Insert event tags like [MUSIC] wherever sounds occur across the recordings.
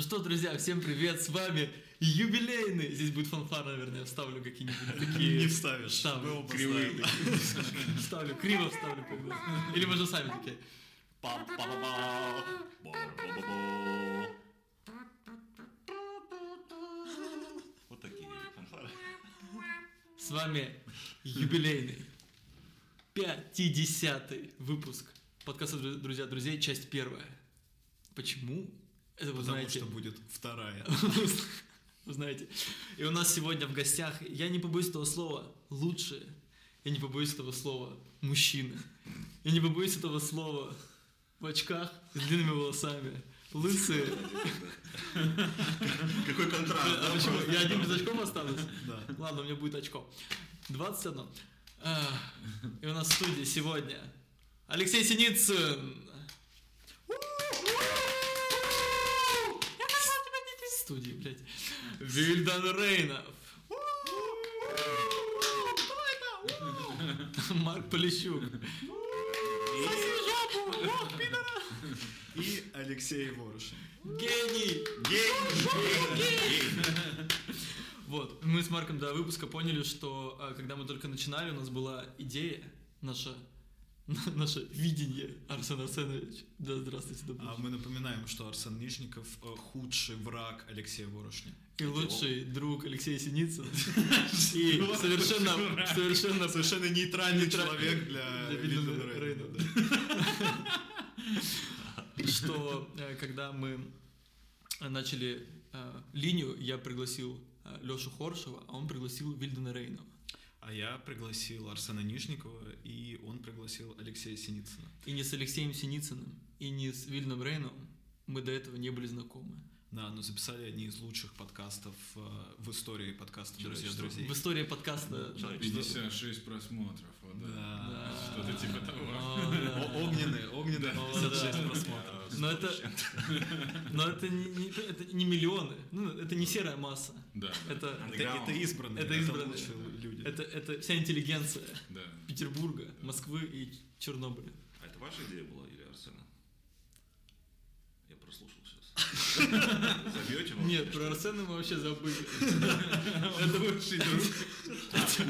Ну что, друзья, всем привет, с вами юбилейный. Здесь будет фанфар, наверное, я вставлю какие-нибудь [LAUGHS] такие... Не вставишь. Вставлю. Кривые. [LAUGHS] Вставлю, криво вставлю. Или можно сами такие. Вот такие фанфары. С вами юбилейный 50 выпуск подкаста «Друзья друзей», часть первая. Почему? Это вы Потому знаете. что будет вторая. [LAUGHS] Вы знаете. И у нас сегодня в гостях, я не побоюсь этого слова, лучшие. Я не побоюсь этого слова, мужчины. Я не побоюсь этого слова в очках, с длинными волосами, лысые. [LAUGHS] Какой контраст, А почему? Я один без очков останусь? Да. Ладно, у меня будет очко. 21. А, И у нас в студии сегодня Алексей Синицын. Студии, блядь. Вильдан Рейнов. [LAUGHS] Марк Полищук. И Алексей Ворошин. Гений! Вот, мы с Марком до выпуска поняли, что а, когда мы только начинали, у нас была идея, наша, наше видение, Арсен Арсенович. Да, здравствуйте, добрый А мы напоминаем, что Арсен Нижников э, худший враг Алексея Ворошня. И лучший друг Алексея Синицына. [LAUGHS] И совершенно, совершенно, Совершенно нейтральный Нейтра- человек для Рейна, что э, когда мы начали э, линию, я пригласил Лешу Хоршева, а он пригласил Вильдена Рейнова. А я пригласил Арсена Нижникова, и он пригласил Алексея Синицына. И не с Алексеем Синицыным, и не с Вильденом Рейновым мы до этого не были знакомы. Да, но записали одни из лучших подкастов э, в истории подкаста «Друзья друзей». В истории подкаста... Человечество. 56 просмотров, вот, да. Да. Что-то типа того. Огненные, огненные О, 56 да. просмотров. Но это, но это не, не- это не миллионы, ну, это не серая масса. Да, Это, Это, это избранные, Это избранные. лучшие люди. это, это вся интеллигенция да. Петербурга, Москвы и Чернобыля. А это ваша идея была или Арсена? Забьете его? Нет, про Арсена мы вообще забыли. [LAUGHS] Это лучший друг. Худший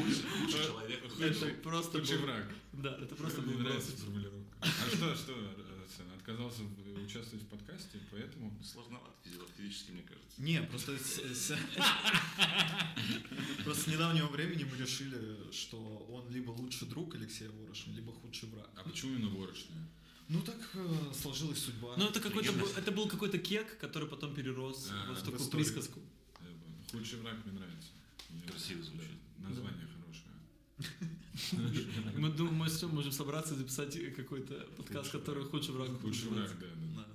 человек. Это просто Худший был- враг. Да, это просто Мне был нравится формулировка. А что, что, Арсен, отказался участвовать в подкасте, поэтому... Сложновато физи- физически, мне кажется. Не, просто [LAUGHS] просто с недавнего времени мы решили, что он либо лучший друг Алексея Ворошина, либо худший враг. А почему именно ворочная? Ну так э, сложилась судьба. Ну, это какой-то был, это был какой-то кек, который потом перерос А, вот в такую присказку. Худший враг мне нравится. Красиво звучит. да. Название хорошее. [LAUGHS] Мы думаем, мы все можем собраться и записать какой-то подкаст, который худший враг. Худший враг, да, да. Да, да, да.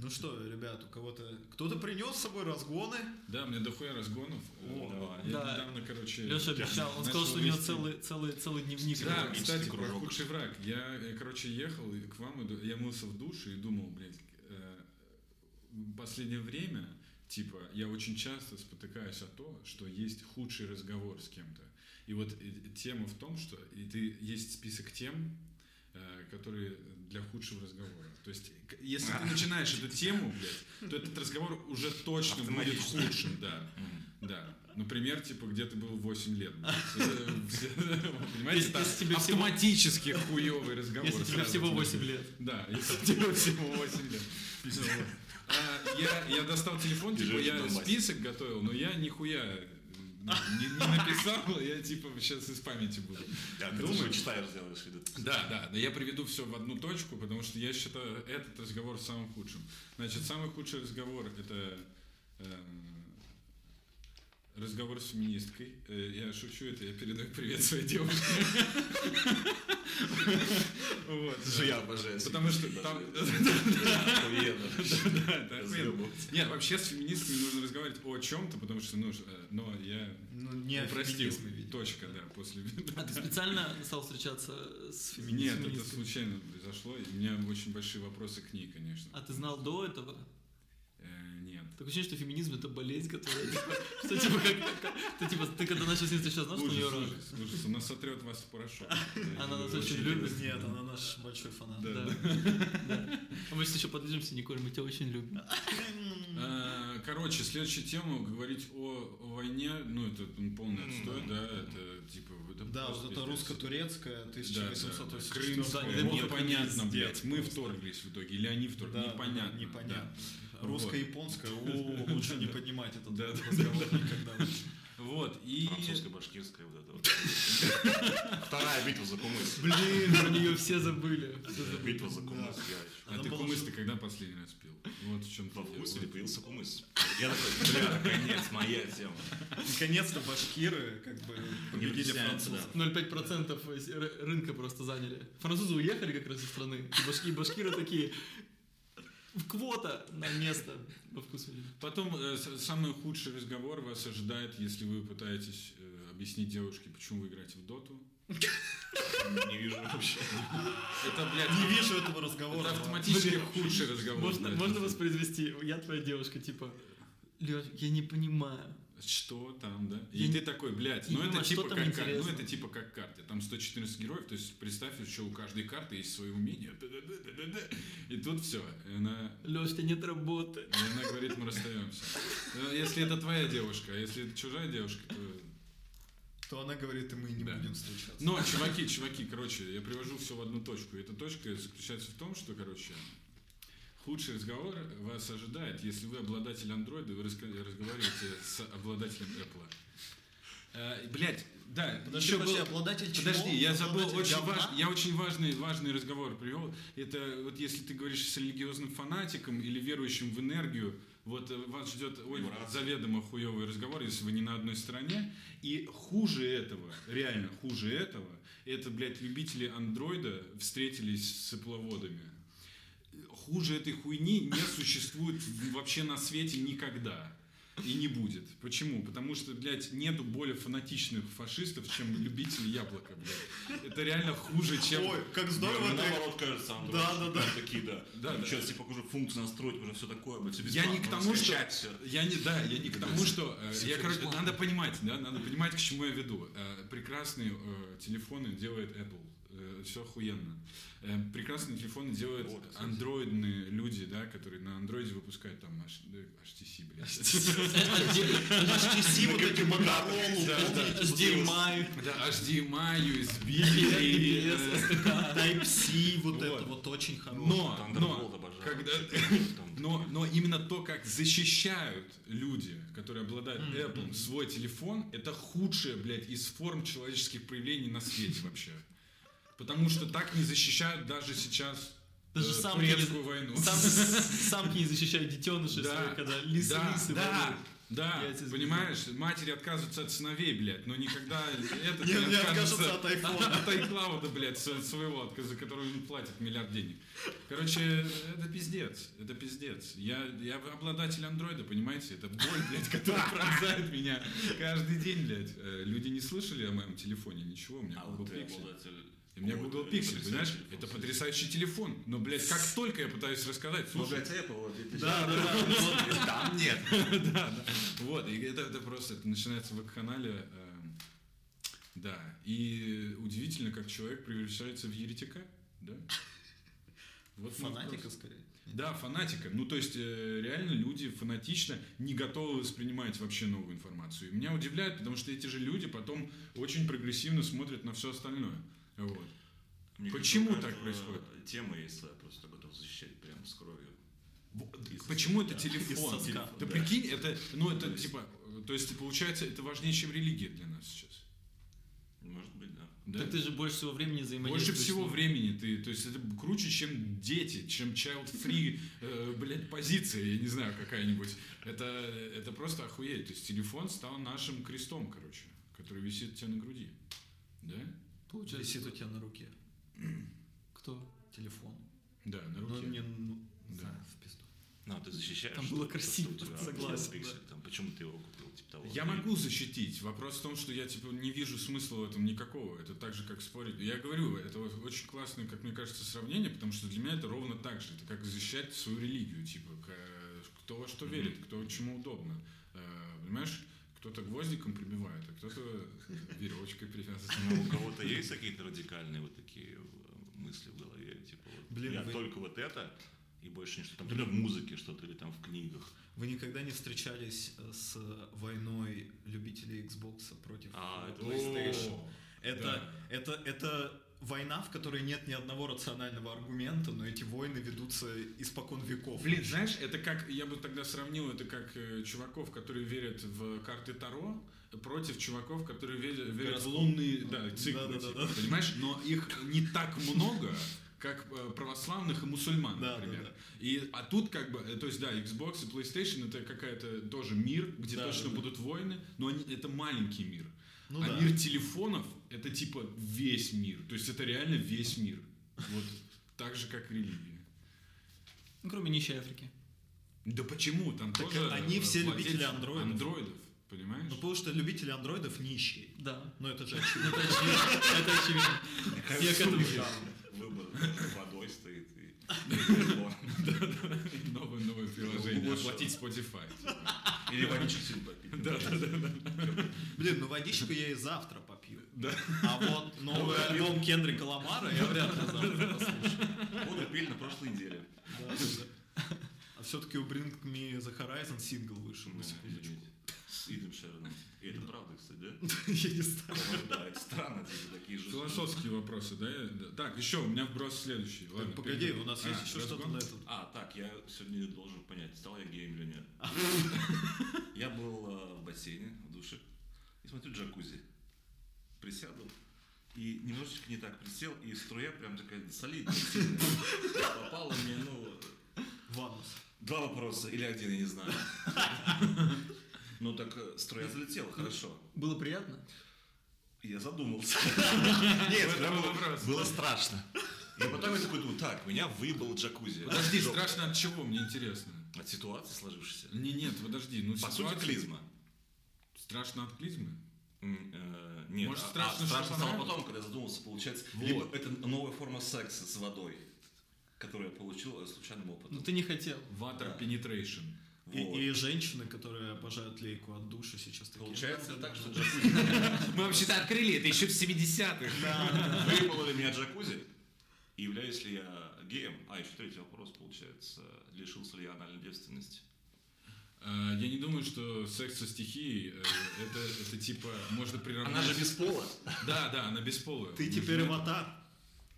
Ну что, ребят, у кого-то... Кто-то принес с собой разгоны? Да, мне дохуя разгонов. О, давай. Я Да. недавно, короче... Леша обещал, он сказал, что у него целый, целый, целый дневник. Да, кстати, про худший враг. Я, короче, ехал к вам, иду, я мылся в душе и думал, блядь, э, в последнее время, типа, я очень часто спотыкаюсь о том, что есть худший разговор с кем-то. И вот э, тема в том, что и ты, есть список тем, э, которые для худшего разговора. То есть, если ты [LAUGHS] начинаешь эту тему, блядь, то этот разговор уже точно будет худшим, да. Да. Например, типа, где ты был 8 лет. [LAUGHS] Понимаете, всего- автоматически хуёвый разговор. Если тебе всего тебе. 8 лет. Да, если тебе всего 8 лет. А, Я, достал телефон, типа, я список готовил, но я нихуя не, не написал, я типа сейчас из памяти буду. Я ты Думаю. же читаешь, сделаешь вид. Да, да, но я приведу все в одну точку, потому что я считаю этот разговор самым худшим. Значит, самый худший разговор это э, разговор с феминисткой. Э, Я шучу, это я передаю привет своей девушке. [LAUGHS] Вот. Слушай, я обожаю. Потому что там... [LAUGHS] да, Охуенно. Да, это охуенно. Разъебывать. Нет, вообще с феминистками нужно разговаривать о чем-то, потому что, ну, э, но я Ну, не упростил. Точка, да, после... А ты специально стал встречаться с феми- Нет, это феминистками? случайно произошло, и у меня очень большие вопросы к ней, конечно. А ты знал до этого? Такое ощущение, что феминизм это болезнь, которая типа, что типа как, ты типа ты когда начал с ней встречаться, знаешь, что у нее рак? ужас. Она сотрет вас в порошок. [LAUGHS] Она нас очень любит. Нет, она наш большой фанат. Да. [LAUGHS] А мы сейчас еще подвижемся, Николь, мы тебя очень любим. А, короче, следующая тема говорить о, войне, ну это ну, полный отстой, да. да, это типа Да, вот это русско-турецкая Да, да, да. 1884 Крымская, Да, вот непонятно, непонятно, блядь, мы вторглись в итоге, или они вторглись, Да, непонятно. непонятно. Русско-японская, [LAUGHS] о, лучше не поднимать этот разговор никогда. Вот, и... Французско-башкирская вот это вот. [LAUGHS] Вторая битва за Кумыс. Блин, про нее все забыли. Битва за Кумыс. Я. А ты кумыс ты когда последний раз пил? Вот в чем В августе появился Кумыс. Я такой, бля, наконец, моя тема. Наконец-то башкиры как бы победили французов. 0,5% из ры- рынка просто заняли. Французы уехали как раз из страны. И башки, башкиры такие. Квота на место во вкусу. Потом э, самый худший разговор вас ожидает, если вы пытаетесь э, объяснить девушке, почему вы играете в доту. Не вижу вообще. Это, блядь, Не вижу этого разговора. это автоматически худший разговор. Можно, можно воспроизвести? Я твоя девушка, типа, Лёш, я не понимаю. Что там, да? И не- ты такой, блядь, ну это типа как кар- ну это типа как карте. Там 114 героев, то есть представь, что у каждой карты есть свои умения. Да-да-да-да-да. И тут все. Она, Лёш, у тебя нет работы. и она говорит, мы расстаемся. Ну, Если это твоя девушка, а если это чужая девушка, то То она говорит, и мы не Да. будем встречаться. Но, чуваки, чуваки, короче, я привожу все в одну точку. И эта точка заключается в том, что, короче, худший разговор вас ожидает, если вы обладатель андроида, вы разговариваете с обладателем Apple. Э, блядь, да, Подожди, еще подожди, был- обладатель чего? Подожди, я забыл Обладатель очень говна? важ- я очень важный, важный разговор привел. Это вот если ты говоришь с религиозным фанатиком или верующим в энергию, вот э, вас ждет ой, заведомо хуевый разговор, если вы не на одной стороне. И хуже этого, реально хуже этого, это, блядь, любители андроида встретились с эпловодами. Хуже этой хуйни не существует вообще на свете никогда. И не будет. Почему? Потому что, блядь, нету более фанатичных фашистов, чем любители яблока, блядь. Это реально хуже, чем... Ой, как Мне здорово ты... наоборот кажется, Андроид. Да, да, да. Такие, да. Да, да. Сейчас тебе покажу функцию настроить, уже все такое, блядь, все Я не к тому, что... всё. Я не, да, я не к тому, что... э, Всё Я, короче, надо понимать, да, надо понимать, к чему я веду. Э, Прекрасные э, телефоны делает Apple. Все охуенно. Э, Прекрасные телефоны делают Вот, андроидные люди, да, которые на андроиде выпускают там э, HTC, блядь. HTC, вот эти Motorola. HDMI. Да, HDMI, USB, [LAUGHS] э, Type-C, вот это вот очень хорошее. Но, но, когда, [LAUGHS] но, но именно то, как защищают люди, которые обладают Apple, свой телефон, это худшая, блядь, из форм человеческих проявлений на свете вообще. Потому что так не защищают даже сейчас Даже э, самки не- турецкую войну. Сам, [LAUGHS] самки не защищают детенышей Да, своих, когда лисы, да, лисы да, воруют. да, понимаешь, матери отказываются от сыновей, блядь, но никогда [LAUGHS] это Не, не откажутся от айфона. [LAUGHS] От iCloud, блядь, сво- своего, за который он платит миллиард денег. Короче, это пиздец, это пиздец. Я, я обладатель андроида, понимаете, это боль, блядь, которая пронзает меня каждый день, блядь. Э, Люди не слышали о моем телефоне, ничего, у меня А вот ты Pixel. У меня Ой, Google Pixel, понимаешь? Это потрясающий телефон. Но, блядь, как только я пытаюсь рассказать, Ну, слушай, вот, это Да, да, да. [LAUGHS] Там нет. [LAUGHS] да, да. Вот, и это, это просто, это начинается в канале. да, и удивительно, как человек превращается в еретика, да? Вот Фанатика, вопрос. скорее. Да, фанатика. Ну, то есть, э, реально люди фанатично не готовы воспринимать вообще новую информацию. И меня удивляет, потому что эти же люди потом очень прогрессивно смотрят на все остальное. Вот. Мне Почему кажется, так происходит? Тема есть своя, просто готов защищать прям с кровью. Из- Почему это да, телефон? соска. Да Да. прикинь, это, ну, это То есть- типа, то есть, получается, это важнее, чем религия для нас сейчас. Может быть, да. Да? Так ты же больше всего времени Больше взаимодействуешь. всего с ним. времени ты, то есть это круче, чем дети, чем child-free, [LAUGHS] э, блядь, позиция, я не знаю, какая-нибудь. Это, это просто охуеть. То есть телефон стал нашим крестом, короче, который висит у тебя на груди. Да? Получается. Висит у тебя на руке [CLEARS THROAT] Кто? телефон. Да, на Ну, руке. мне, ну, Да. в пизду. Ну, ты защищаешь. Там было то, красиво, что у тебя согласен, Pixel, да. там, почему ты его купил, типа того. Я И- могу защитить. Вопрос в том, что я типа не вижу смысла в этом никакого. Это так же, как спорить. Я говорю, это вот очень классное, как мне кажется, сравнение, потому что для меня это ровно так же. Это как защищать свою религию, типа, кто во что Мгм. верит, кто чему удобно. Э, Понимаешь, кто-то гвоздиком прибивает, а кто-то [LAUGHS] веревочкой привязывает. Ну, у кого-то есть какие-то радикальные вот такие э, мысли в голове, типа, вот Блин, я вы- только вот это, И больше ничто. Там, например, в музыке что-то или там в книгах. Вы никогда не встречались э, с войной любителей Xbox против А, это PlayStation? Это, да. это, это война, в которой нет ни одного рационального аргумента, но эти войны ведутся испокон веков. Блин, знаешь, это как, я бы тогда сравнил это как э, чуваков, которые верят в карты Таро, против чуваков, которые верят, верят в лунные да, циклы, Да-да-да-да. типа, понимаешь? Но их не так много, как э, православных и мусульман, Да, например. да, да. И, а тут как бы, э, то есть да, Xbox и PlayStation это какая-то тоже мир, где Да, точно да, да. будут войны, но они, это маленький мир. Ну а да. мир телефонов это типа весь мир. То есть это реально весь мир. Вот так же, как религия. Ну, кроме нищей Африки. Да почему? Там Так тоже они все любители андроидов. Андроидов, понимаешь? Ну, потому что любители андроидов нищие. Да. Ну, это же Ну, очевидно. Это очевидно. Это очевидно. Я к этому Выбор водой стоит и [LAUGHS] Новое, новое приложение. Оплатить Spotify. Или водички сильно попить. Да, да, да. Блин, ну водичку я и завтра попью. Да. А вот новый альбом Кендрика Ламара я вряд ли завтра послушаю. Воду пили на прошлой неделе. Да. А все-таки у Bring Me The Horizon сингл вышел, Ну, на секундочку. извините. С Идом Шероном. И это правда, кстати, да? [LAUGHS] Я не знаю. Да, это странно, типа, такие же... Философские вопросы, да? Так, еще у меня вброс следующий. Ладно, Погоди, у нас А, есть еще что-то на этот. А, так, я сегодня должен понять, стал я геем или нет. [LAUGHS] Я был э, в бассейне, в душе, и смотрю джакузи. Присяду, и немножечко не так присел, и струя прям такая солидная, сильная. Попала мне, ну, Ванус. два вопроса, или один, я не знаю. [LAUGHS] Ну так э, струя залетела, хорошо. Было приятно? Я задумался. [LAUGHS] Нет, было- вопрос. Было страшно. И потом я такой думаю, так, меня выебал джакузи. Подожди, страшно от чего, мне интересно. От ситуации сложившейся. Не, нет, подожди. Ну, По сути, клизма. Страшно от клизмы? Э, Нет, Может, страшно, а, страшно стало потом, когда я задумался, получается, Вот. либо это новая форма секса с водой, которую я получил э, случайным опытом. Ну ты не хотел. Water Да. penetration. И, Вот. и женщины, которые обожают лейку от душа, сейчас такие. Получается «Ну, так, что джакузи... [LAUGHS] Мы вообще-то открыли это еще в 70-х. Выпало ли меня джакузи? И являюсь ли я геем? А, еще третий вопрос, получается. Лишился ли я анальной девственности? Э, Я не думаю, что секс со стихией э, это, это типа можно приравнять. Она же без пола. Да, да, она бесполая. Ты Мы теперь аватар.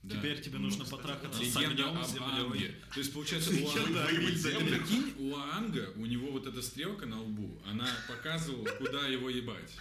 Да. Теперь тебе Ну, нужно кстати, потрахаться с огнем, об землей. Анге. То есть, получается, у Легенда Анга, о земле. прикинь, у Анга, у него вот эта стрелка на лбу, она показывала, куда его ебать.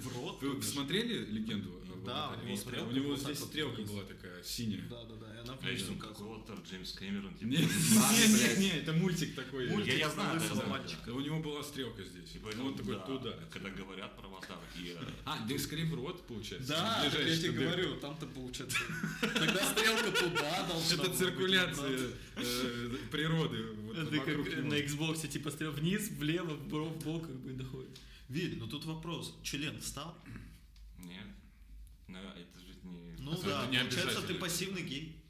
В рот. Вы смотрели легенду? об Да, у него У него здесь стрелка была такая синяя. Да, да, да. А он указывала. какого-то Джеймс Кэмерон, типа, Не, надо, не, блядь. не, это мультик такой. Я- я знаю, да, мальчика. У него была стрелка здесь. И поэтому, он такой да, туда. Когда говорят про аватар. Э, А, в рот, получается. Да, я тебе говорю, там-то получается. [LAUGHS] Тогда стрелка туда должна Это циркуляция э, природы. Это как на Xbox, типа стрел вниз, влево, в бок, как бы доходит. Виль, ну тут вопрос. Член встал? Нет. Ну, это же не... Ну да, не получается, ты пассивный гей.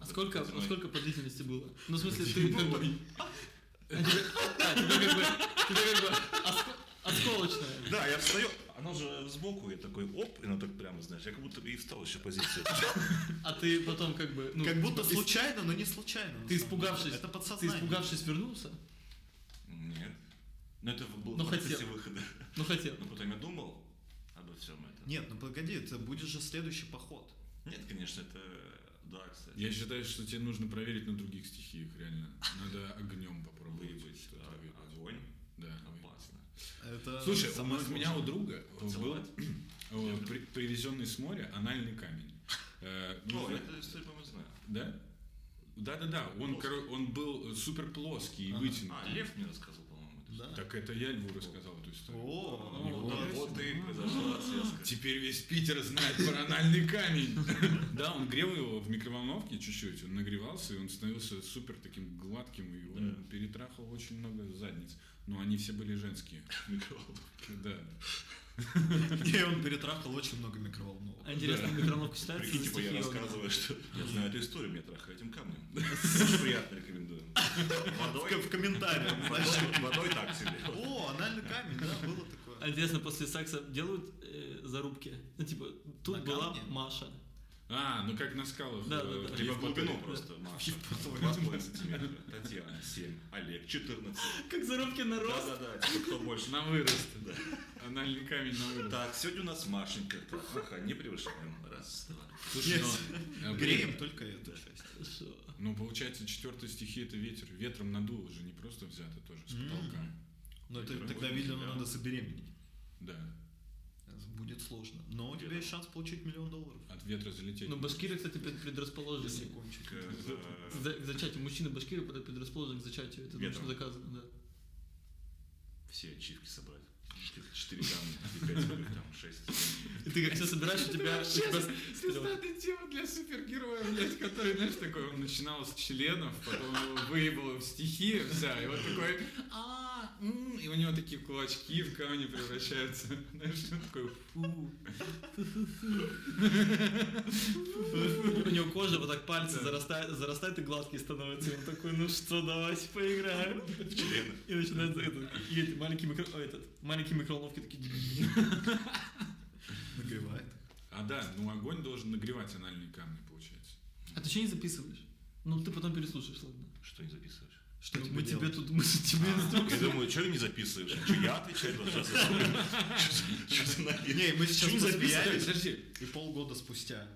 А сколько, а сколько по длительности было? Ну, в смысле, ты как бы... А, тебе а, как бы... Тебе как бы оско- осколочная. Да, я встаю, оно же сбоку, я такой, оп, и оно так прямо, знаешь, я как будто бы и встал еще позицию. А ты потом как бы... Ну, Как будто случайно, но не случайно. Ты испугавшись. Это ты испугавшись вернулся? Нет. Но это было Ну, хотел. выхода. Ну, хотел. Но потом я думал обо всем этом. Нет, ну погоди, это будет же следующий поход. Нет, конечно, это... Да, кстати. Я считаю, что тебе нужно проверить на других стихиях, реально. Надо огнем попробовать Выебать что-то а, выебать. огонь. Да. Опасно. Это Слушай, у, нас- у меня у друга был Поцеловать? [CLEARS THROAT] э, при- привезенный с моря анальный камень. [LAUGHS] Э, ну, О, это историю, по-моему, знаю. Да? Да-да-да, он, он был супер плоский и вытянутый. А, Лев мне рассказывал, Да. Так это я Льву рассказал эту историю. О, Ну, да, вот и произошла связка. Теперь весь Питер знает про анальный камень. Да, он грел его в микроволновке чуть-чуть, он нагревался, и он становился супер таким гладким, и он перетрахал очень много задниц. Но они все были женские. [LAUGHS] Микроволновка. Да. [LAUGHS] И он перетрахал очень много микроволновок. А интересно, микроволновка считается Прикинь, типа я рассказываю, что я знаю эту историю, меня трахали этим камнем. Очень [LAUGHS] приятно рекомендую. Водой, в комментариях, водой, так себе. О, анальный камень, да, было такое. А интересно, после секса делают э, зарубки? Ну, типа, тут была? Маша. А, ну как на скалах. Да, э, да, да. Либо в глубину просто. [LAUGHS] Маша, 2,5 сантиметра. Татьяна, 7. Олег, 14. Как зарубки на рост. Да-да-да, типа кто больше. На вырост. Анальный камень на вырост. Так, сегодня у нас Машенька. Ага, не превышаем. Раз, два. Слушай, ну, э, Греем только эту часть. Ну, получается, четвертая стихия это ветер. Ветром надуло же, не просто взято тоже с потолка. Но Ветер тогда, тебя. надо забеременеть. Да. Будет сложно. Но у тебя есть шанс получить миллион долларов. От ветра залететь. Ну, башкиры, кстати, предрасположены. К, э, зачатию. Мужчины башкиры пред- предрасположены к зачатию. Это научно доказано, да. Все ачивки собрать. Четыре камня, пять, там шесть. И ты как все собираешь, у тебя... Это тема для супергероя, блядь, который, знаешь, такой, он начинал с членов, потом его выебало в стихи, вся, и вот такой, а, м», и у него такие кулачки в камни превращаются, знаешь, он такой, фу. У него кожа вот так пальцы зарастает, зарастает и гладкий становится. И он такой, ну что, давайте поиграем. В члены. И начинает это, и эти маленькие микро... этот, маленькие микроволновки такие. [LAUGHS] Нагревает. А да, ну огонь должен нагревать анальные камни, получается. А ты что не записываешь? Ну ты потом переслушаешь, ладно. Что не записываешь? Что Ну, тебе мы тебе делать? тут, мы тебе [LAUGHS] Я инструкцию. думаю, что не записываешь? Что я отвечаю? Что за [LAUGHS] наезд? Не, мы сейчас посмеялись, Подожди, и полгода спустя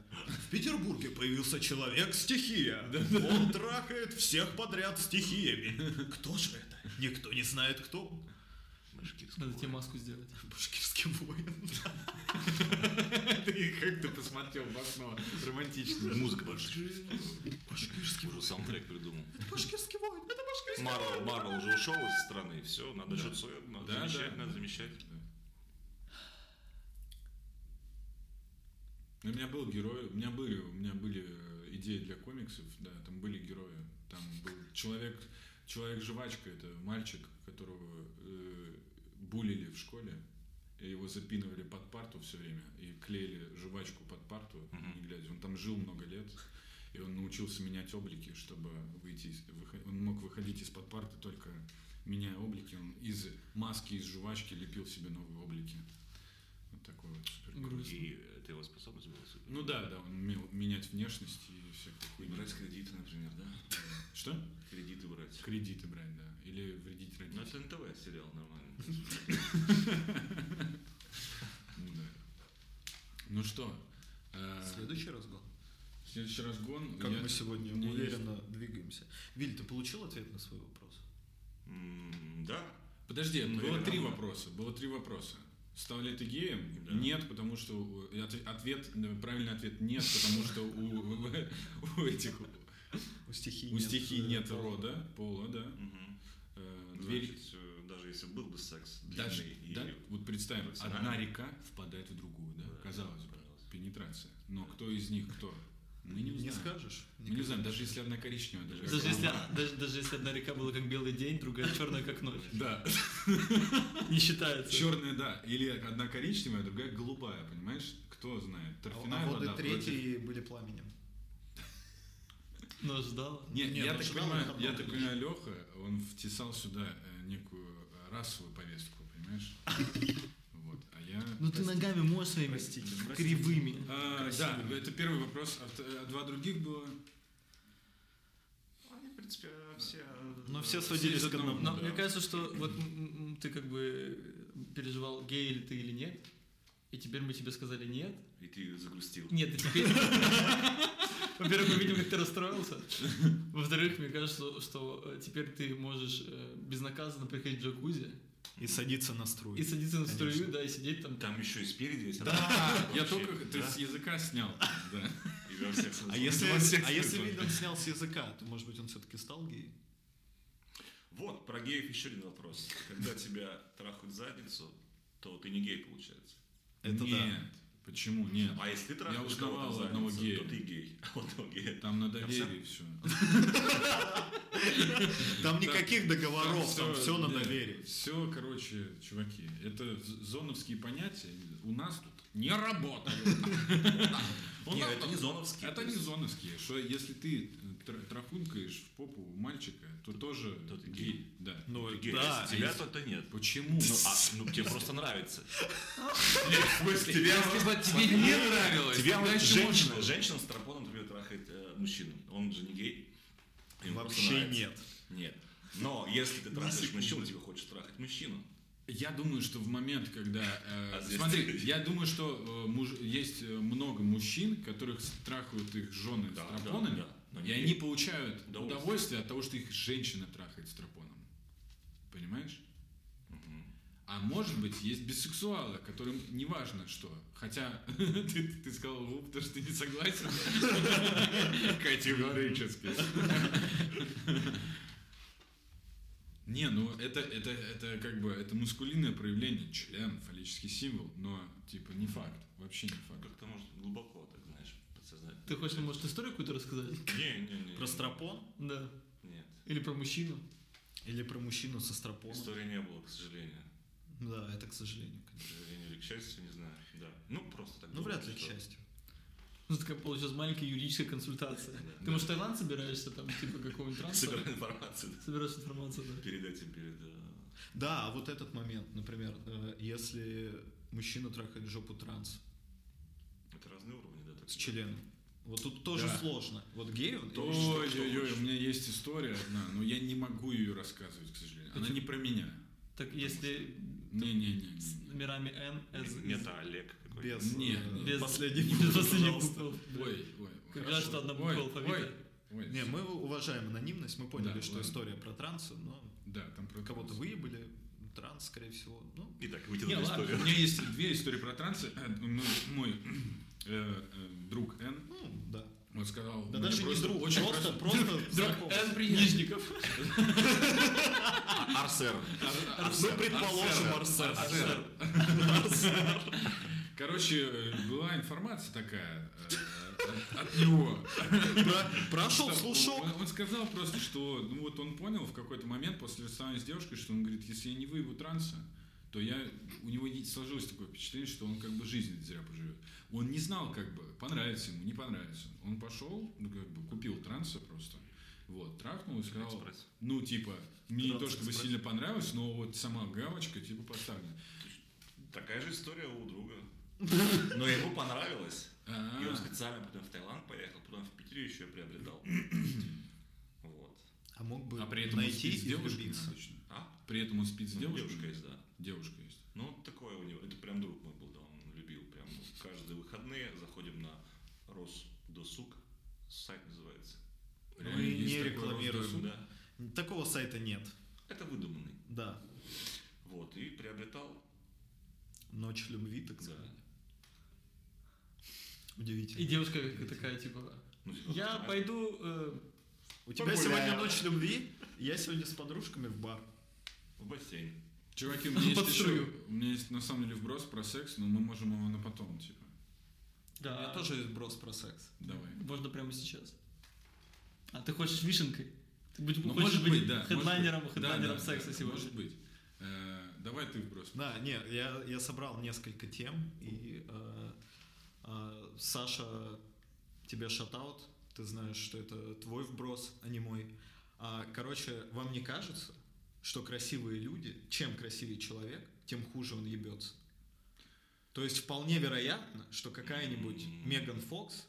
в Петербурге появился человек-стихия. [LAUGHS] Он трахает всех подряд стихиями. Кто же это? Никто не знает, кто. Башкирский Надо воин. тебе маску сделать. [LAUGHS] Башкирский воин. [LAUGHS] ты как ты посмотрел в окно, романтично. Музыка башкирская. Башкирский уже саундтрек придумал. Башкирский воин. Это башкирский Марвел, Марвел уже ушел из страны, все, надо Да. что-то свое, надо Да, замещать, да, надо да. замещать. Ну, У меня был герой, у меня были, у меня были э, идеи для комиксов, да, там были герои. Там был человек, человек-жвачка, это мальчик, которого э, булили в школе, и его запинывали под парту все время и клеили жвачку под парту, не глядя. Он там жил много лет, и он научился менять облики, чтобы выйти, из- он мог выходить из-под парты только меняя облики. Он из маски, из жвачки лепил себе новые облики. Вот такой вот супер. И это его способность была. супер. Ну да, да, он умел менять внешность и всякую хуйню. брать кредиты, например, да? Что? Кредиты брать. Кредиты брать, да. Или вредить Ну, это родителям. НТВ сериал нормально. Ну. Ну что, э, Следующий разгон. следующий разгон. Как мы сегодня уверенно двигаемся. Виль, ты получил ответ на свой вопрос? Да. Подожди, Ну, было три вопроса. Было три вопроса. Стал ли ты геем? Да. Нет, потому что ответ, э, правильный ответ нет, потому что у, у этих У стихий у стихий э, нет пола. рода, пола, да. Э, Дверь, Значит, даже если был бы секс даже, длинный и да, вот представим, одна река впадает в другую, да, Да, казалось бы, пожалуйста. пенетрация. Но кто из них кто? Мы не, Не знаем. скажешь. Мы не знаем, даже если одна коричневая, даже, Даже если, даже, даже если одна река была как белый день, другая черная как ночь. Да, Не считается. черная, да, или одна коричневая, другая голубая, понимаешь? Кто знает? А, Торфяная а воды вода против- третьей были пламенем. Но ждала. Не, Нет, я, так ждал понимаю, я так понимаю, Леха, он втесал сюда э, некую расовую повестку, понимаешь? Вот, а я... Ну ты ногами можешь своими Простите, простите. кривыми. А, да, это первый вопрос. А а два других было. Они, в принципе, все... Но э, все сводились из к одного. одному. Но да. мне кажется, что вот ты как бы переживал, гей ли ты или нет, и теперь мы тебе сказали нет. И ты загрустил. Нет, и теперь... [LAUGHS] Во-первых, мы видим, как ты расстроился. Во-вторых, мне кажется, что, э, теперь ты можешь э, безнаказанно приходить в джакузи И садиться на струю. и садиться на струю, Конечно. да, и сидеть там. Там еще и спереди есть. Да, я только ты с языка снял. А если, а если смыслах. Виль он снял с языка, то, может быть, он все-таки стал геем? Вот, про геев еще один вопрос. Когда тебя трахают задницу, то ты не гей, получается. Это Нет. да. Почему? Нет. А если ты трахаешь узнавал в одного гея. то ты гей. А [LAUGHS] вот того гея. Там на доверии все. [LAUGHS] Там никаких договоров, там все на доверии. Все, короче, чуваки, это зоновские понятия. У нас тут не работают. [LAUGHS] Нет, это не зоновские. Это не зоновские. Что если ты тр- трахункаешь в попу мальчика, то тоже гей. Да. Ну, да, а тебя то-то нет. Почему? Ну, а, ну, тебе просто нравится. если бы тебе не нравилось, еще женщина, женщина с тропоном, например, трахает э, мужчину. Он же не гей. Вообще нет. Нет. Но если ты трахаешь мужчину, тебе хочешь трахать мужчину. Я думаю, что в момент, когда... э, А смотри, я думаю, что э, муж- есть э, много мужчин, которых страхают их жены Да, с тропонами, да, да. И они получают Удовольствие. удовольствие от того, что их женщина трахает с тропоном. Понимаешь? А может быть, есть бисексуалы, которым не важно что. Хотя [LAUGHS] ты, ты сказал «вуп», потому что ты не согласен. [LAUGHS] Категорически. [LAUGHS] Не, ну это, это, это как бы это мускулинное проявление, член, фаллический символ, но типа не факт, вообще не факт. Как-то, может, глубоко, так знаешь, подсознательно. Ты хочешь, может, историю какую-то рассказать? Не, не, не. Про стропон? Да. Нет. Или про мужчину? Или про мужчину со стропоном? Истории не было, к сожалению. Да, это к сожалению. К конечно. сожалению или к счастью, не знаю. Да. Ну, просто так. Ну, вряд ли, к счастью. Ну, такая получилась маленькая юридическая консультация. Ты, может, в Таиланд собираешься, там, типа, какого-нибудь транса? Собираю информацию. да. Собираешь информацию, да. Перед этим, перед... э, Да, а вот этот момент, например, э, если мужчина трахает жопу транс Это разные уровни, да? так с членом, вот тут тоже Да. сложно. Вот гей он Ой-ой-ой, у меня есть история одна, но я не могу ее рассказывать, к сожалению. Она не про меня. Так если Не-не-не. с номерами N, S, Мета Олег какой-то. без, Не, э, без [LAUGHS] последних без букв, последних. Ой, ой. Раз, что одна буква алфавита. Ой. Не, мы уважаем анонимность, мы поняли, Да, что ладно. история про трансы, но Да, там про кого-то выебали, транс, скорее всего. Ну, Итак, Не, вытянули ладно, историю. у меня есть [LAUGHS] две истории про трансы. Э, ну, Мой э, э, друг Н, ну да. Он сказал... Да даже не просто друг, очень просто, просто- просто знакомый. N Нижников. Арсер. Ну, предположим, Арсен. Короче, э, была информация такая э, от него. Прошел. Он, он сказал просто, что ну вот он понял в какой-то момент после расставания с девушкой, что он говорит, если я не выебу транса, то я у него сложилось такое впечатление, что он как бы жизнь зря поживет. Он не знал, как бы, понравится ему, не понравится. Он пошел, ну, как бы, купил транса просто. Вот, трахнул и сказал, Экспресс. ну, типа, мне не то Транс чтобы экспресс. сильно понравилось, но вот сама галочка, типа, поставлена. Такая же история у друга. [LAUGHS] Но ему понравилось. А, И он специально потом в Таиланд поехал, потом в Питере еще приобретал. [CLEARS THROAT] А мог бы а при этом найти и влюбиться. точно. А? При этом он спит с Ну, девушкой? Девушка есть, да. Девушка есть. Ну, такое у него. Это прям друг мой был, да, он любил. Прям ну, каждые выходные заходим на Росдосуг. Сайт называется. Мы есть не рекламируем. Да. Такого сайта нет. Это выдуманный. Да. Вот. И приобретал. Ночь любви, так Да. сказать. И Удивительно. девушка как такая, типа, Ну, типа, я знаешь, пойду... э, У тебя Погуляем. сегодня ночь любви, я сегодня с подружками в бар. В бассейн. Чуваки, у меня есть еще, у меня есть на самом деле вброс про секс, но мы можем его на потом, типа. У меня Да, тоже есть брос про секс. Давай. можно прямо сейчас. А ты хочешь вишенкой? Ты будь- Ну, хочешь может быть, да. хедлайнером, может быть. хедлайнером Да, секса да, сегодня? Может быть. Э, Давай ты вброс. Да, не, я, я собрал несколько тем, и э, э, Саша, тебе шатаут, ты знаешь, что это твой вброс, а не мой. А, короче, вам не кажется, что красивые люди, чем красивее человек, тем хуже он ебется? То есть вполне вероятно, что какая-нибудь. Меган Фокс,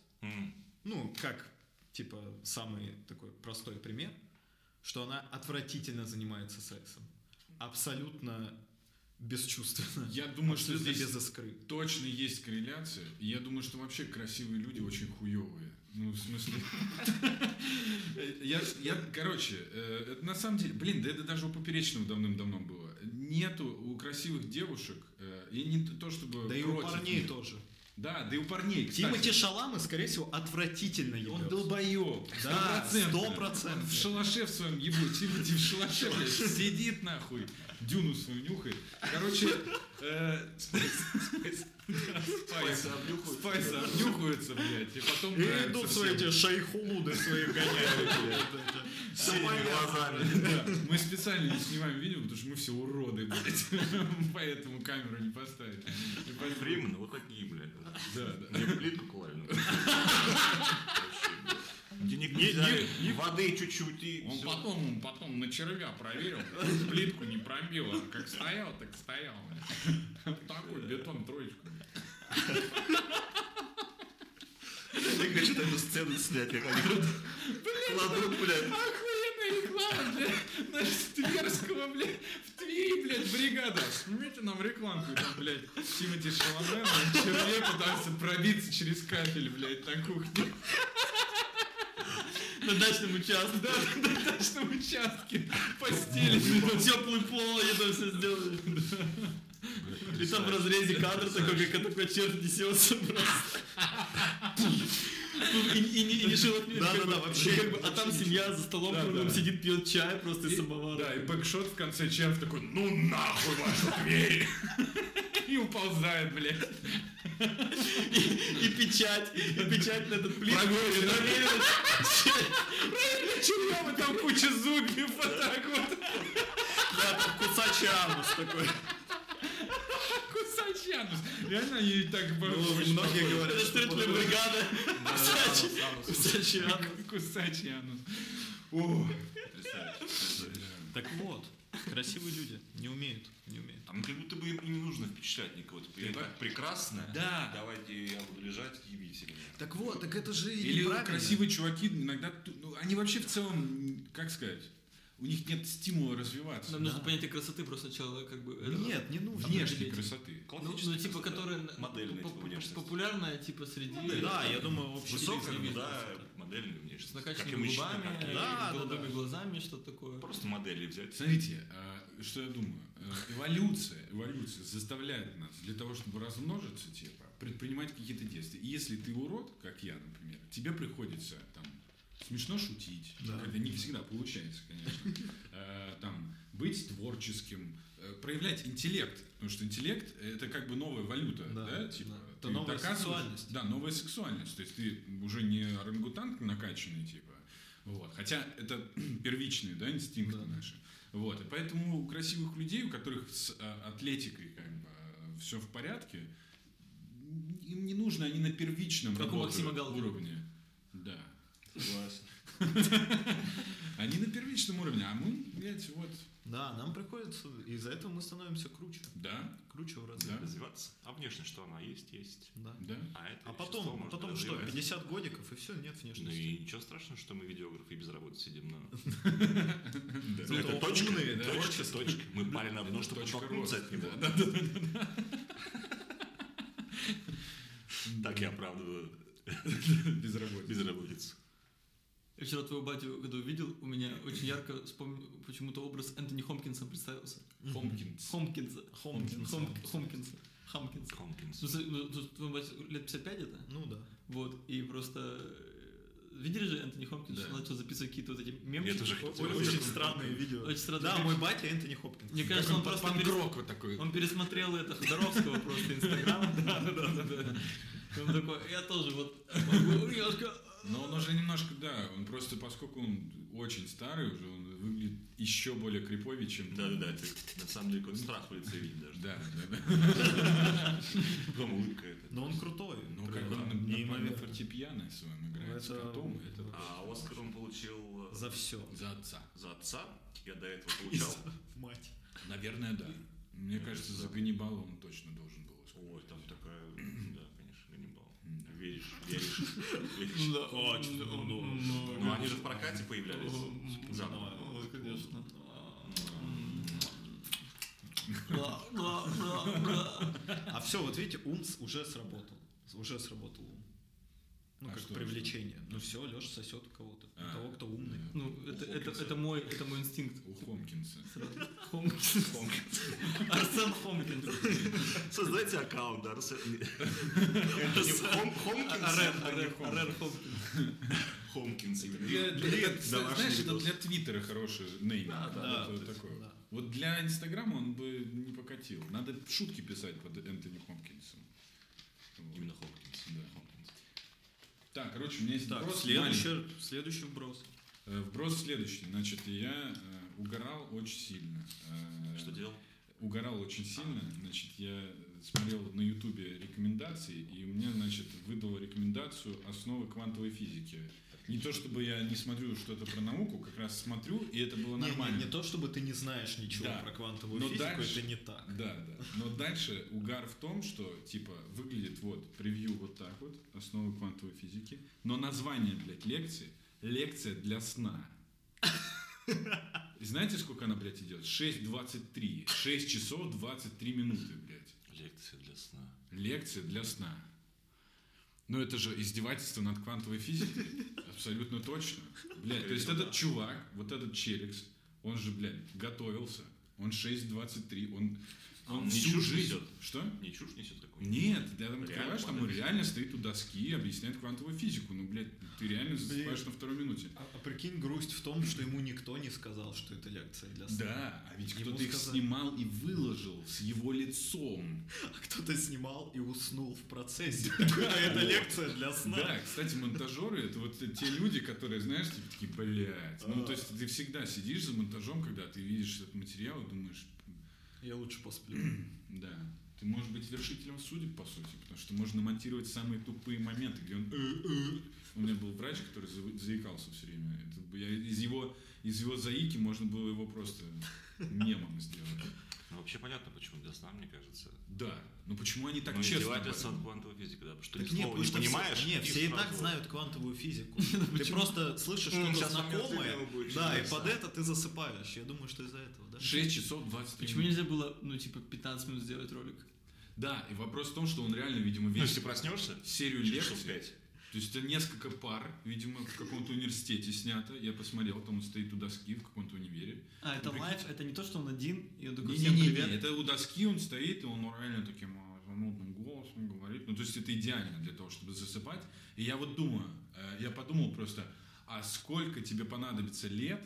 ну, как, типа, самый такой простой пример, что она отвратительно занимается сексом. Абсолютно бесчувственно. Я думаю, что Абсолютно здесь без искры. точно есть корреляция. Я думаю, что вообще красивые люди очень хуевые. Ну, в смысле... [LAUGHS] Я, я, короче, э, это на самом деле, блин, да это даже у Поперечного давным-давно было. Нету у красивых девушек, э, и не то, чтобы Да и у парней них. тоже. Да, да и у парней, кстати. Тимати Шаламы, скорее всего, отвратительно Он ебется. долбоеб. Да, сто процентов. Он в шалаше в своем ебу. Тимати в шалаше, блядь, сидит нахуй. Дюну свою нюхает. Короче, э, [LAUGHS] Спайсы Спайсы обнюхаются, блядь, и потом И идут свои эти шейхулуды свои гоняют. блядь, Синими глазами. Да, мы специально не снимаем видео, потому что мы все уроды, блядь. [LAUGHS] Поэтому камеру не поставить. И поэтому- Временно вот такие, блядь. Да, да. Мне плитку клали. Блядь. Денег не взяли, воды чуть-чуть и Он всё. потом, потом на червя проверил, плитку не пробило. Как стоял, так стоял. Такой бетон троечку. Я хочу эту сцену снять, как они кладут, блядь. Охуенная реклама, блядь, наш Тверского, блядь, в Твери, блядь, бригада. Снимите нам рекламку, там, блядь, Тимати Шаламен, на черве пытался пробиться через кафель, блядь, на кухне. На дачном участке. Да, на дачном участке постели. Теплый пол, они там все сделали. И там в разрезе кадр такой, как такой черт несется просто. И, и, не- и не Да, как да, бы, да, вообще. и как бы, а там семья за столом Да, кругом да. сидит, пьет чай просто из самовара. Да, и бэкшот в конце червь такой, ну нахуй вашу Тверь. [LAUGHS] И уползает, блядь. И, печать, и печать на этот плит. Проверено. Вот там куча зубьев, вот так вот. Да, там кусачий анус такой. Кусачий анус. Реально, ей так Ну, Многие говорят, Это что вот- бригада. Кусачий. Анус. Кусачий анус. О. [LAUGHS] Так вот, красивые люди не умеют, не умеют. А мы как будто бы им и не нужно впечатлять никого. Типа, я Да. так прекрасная. Да. Давайте я буду лежать, ебите меня. Так вот, так это же Или неправильно. красивые чуваки иногда, ну, они вообще в целом, как сказать, у них нет стимула развиваться. Нам нужно Да. понятие красоты просто сначала как бы... это- Нет, не нужно. Внешней красоты. Ну, ну, типа, красота. которая Модельная, поп- типа, популярная, типа, среди... Да, я думаю, общий Высокая, да, модельная С внешность. И накачанными губами, как и- Да, да, голубыми да. глазами, что-то такое. Просто модели взять. Смотрите, а, что я думаю. Э, Эволюция, эволюция заставляет нас для того, чтобы размножиться, типа, предпринимать какие-то действия. И если ты урод, как я, например, тебе приходится там смешно шутить, Да. когда не всегда получается, конечно, [LAUGHS] э, там быть творческим, э, проявлять интеллект, потому что интеллект это как бы новая валюта, да, Да, типа. да. Это новая сексуальность. Да, новая сексуальность. То есть ты уже не орангутанг накачанный, типа. Вот. Хотя это [CLEARS THROAT] первичные, да, инстинкты Да. наши. Вот. И поэтому у красивых людей, у которых с а, атлетикой как бы все в порядке, им не нужно, они на первичном Как у работают Максима Галкина. уровне. Согласен. [LAUGHS] Они на первичном уровне, а мы, блядь, вот, Да, нам приходится, из-за этого мы становимся круче. да, Круче в разы. Да. Развиваться. А внешне что она есть, есть. Да. да. А, это А потом, можно потом что, развивать. 50 годиков и все, нет Ну внешности. и ничего страшного, что мы видеографы и без работы сидим на... [LAUGHS] Зато Это точка, точка, точка. Мы пали на дно, чтобы оттолкнуться от него. Так я оправдываю Безработица. безработицу. Я вчера твоего батю, когда увидел, у меня очень ярко вспомнил почему-то образ Энтони Хопкинса представился. Хомкинс. Хомкинса. Хопкинс. Хом- Хомкинса. Хамкинса. Хопкинс. С- ну, тут твоему батю лет 55 это? Ну да. Вот, и просто... э, Видели же Энтони Хопкинс, Да. что начал записывать какие-то вот эти мемчики? тоже О- хотел. Очень странные видео. Очень странные Да, мой батя Энтони Хопкинс. Мне кажется, он Как просто... перес- вот такой. Он пересмотрел это Ходоровского просто Инстаграм. [LAUGHS] Да, да, да, он такой, я тоже вот немножко... Но он уже немножко, да, он просто, поскольку он очень старый уже, он выглядит еще более криповее, чем... Да-да-да, на самом деле какой-то страх в лице видеть даже. Да, да, да. Потом улыбка это. Но он крутой. Ну, как он неимоверно. фортепиано своем играет с Это- котом, А Оскар он получил э, За все. за отца. за отца. Я до этого получал. [LAUGHS] Мать. Наверное, да. Мне кажется, за Ганнибала он точно должен был. Ой, там такая... [CLEARS THROAT] Ганнибал. Да. Веришь, веришь, веришь. Да. Точно, ну, Ну, Ну, они же в прокате появлялись. Заново. ну, конечно. Да, да, да, да. А все, вот видите, ум с- уже сработал. Уже сработал ум. Ну, А как что привлечение. Ну все, Леша сосет кого-то. А. Того, кто умный. Ну, это, это, это мой, это мой инстинкт. У Хомкинса. Хомкинс. Арсен Хомкинс. Создайте аккаунт, да, Арсен. Хом- Хомкинс. Арен, Хомкинс. Хомкинс. Знаешь, это для Твиттера хороший нейм. Да, да, вот для Инстаграма он бы не покатил. Надо шутки писать под Энтони Хопкинсом. Вот. Именно Хопкинс. Да. Так, короче, у меня есть Так, вопрос маленький. следующий, следующий вброс. Э, Вброс следующий. Значит, я э, угорал очень сильно. Э, Что делал? Угорал очень сильно. Значит, я смотрел на Ютубе рекомендации, и мне, значит, выдал рекомендацию основы квантовой физики. Не то чтобы я не смотрю что-то про науку, как раз смотрю, и это было Не, не, нормально. не то, чтобы ты не знаешь ничего Да. про квантовую Но физику, дальше- это не так. Да, да. Но дальше угар в том, что типа выглядит вот превью вот так вот, основы квантовой физики, но название, блядь, лекции лекция для сна. Знаете, сколько она, блядь, идет? 6.23. 6 часов 23 минуты, блядь. Лекция для сна. Лекция для сна. Ну это же издевательство над квантовой физикой. Абсолютно точно. Блядь, то есть этот чувак, вот этот челикс, он же, блядь, готовился. Он 6.23, он, он он не чушь жизнь... несет? Что? Не чушь несет такую? Нет, ты там Реально открываешь, там он реально стоит у доски и объясняет квантовую физику. Ну, блядь, ты реально засыпаешь на второй минуте. А, а прикинь, грусть в том, что ему никто не сказал, что это лекция для сна. Да, а ведь кто-то их сказали. снимал и выложил с его лицом. А кто-то снимал и уснул в процессе. [LAUGHS] [LAUGHS] А это лекция для сна. Да, кстати, монтажеры это вот те люди, которые, знаешь, типа такие, блядь. Ну, то есть ты всегда сидишь за монтажом, когда ты видишь этот материал и думаешь, Я лучше посплю. [CLEARS THROAT] да, ты можешь быть вершителем судеб, по сути, потому что можно монтировать самые тупые моменты, где он... «Э, э». У меня был врач, который за- заикался все время. Это, я, из, его, из его заики можно было его просто [LAUGHS] мемом сделать. Ну, вообще понятно, почему для сна, мне кажется. Да, но почему они так ну, честно... издевательство от квантовой физики, да, потому что Так ни нет, не что понимаешь. все, нет, и все и так знают квантовую физику. [LAUGHS] Ты просто слышишь что-то знакомое, да, и под это ты засыпаешь. Я думаю, что из-за этого, да? 6 часов 23 Почему нельзя было, ну, типа, 15 минут сделать ролик? Да, и вопрос в том, что он реально, видимо, Ну, весь если проснешься, серию лекций. пять. То есть это несколько пар, видимо, в каком-то университете снято. Я посмотрел, там он стоит у доски в каком-то универе. А, это live, это не то, что он один, и он такой, Не, не, не, это у доски он стоит, и он реально таким а, занудным голосом говорит. Ну, то есть это идеально для того, чтобы засыпать. И я вот думаю, э, я подумал просто, а сколько тебе понадобится лет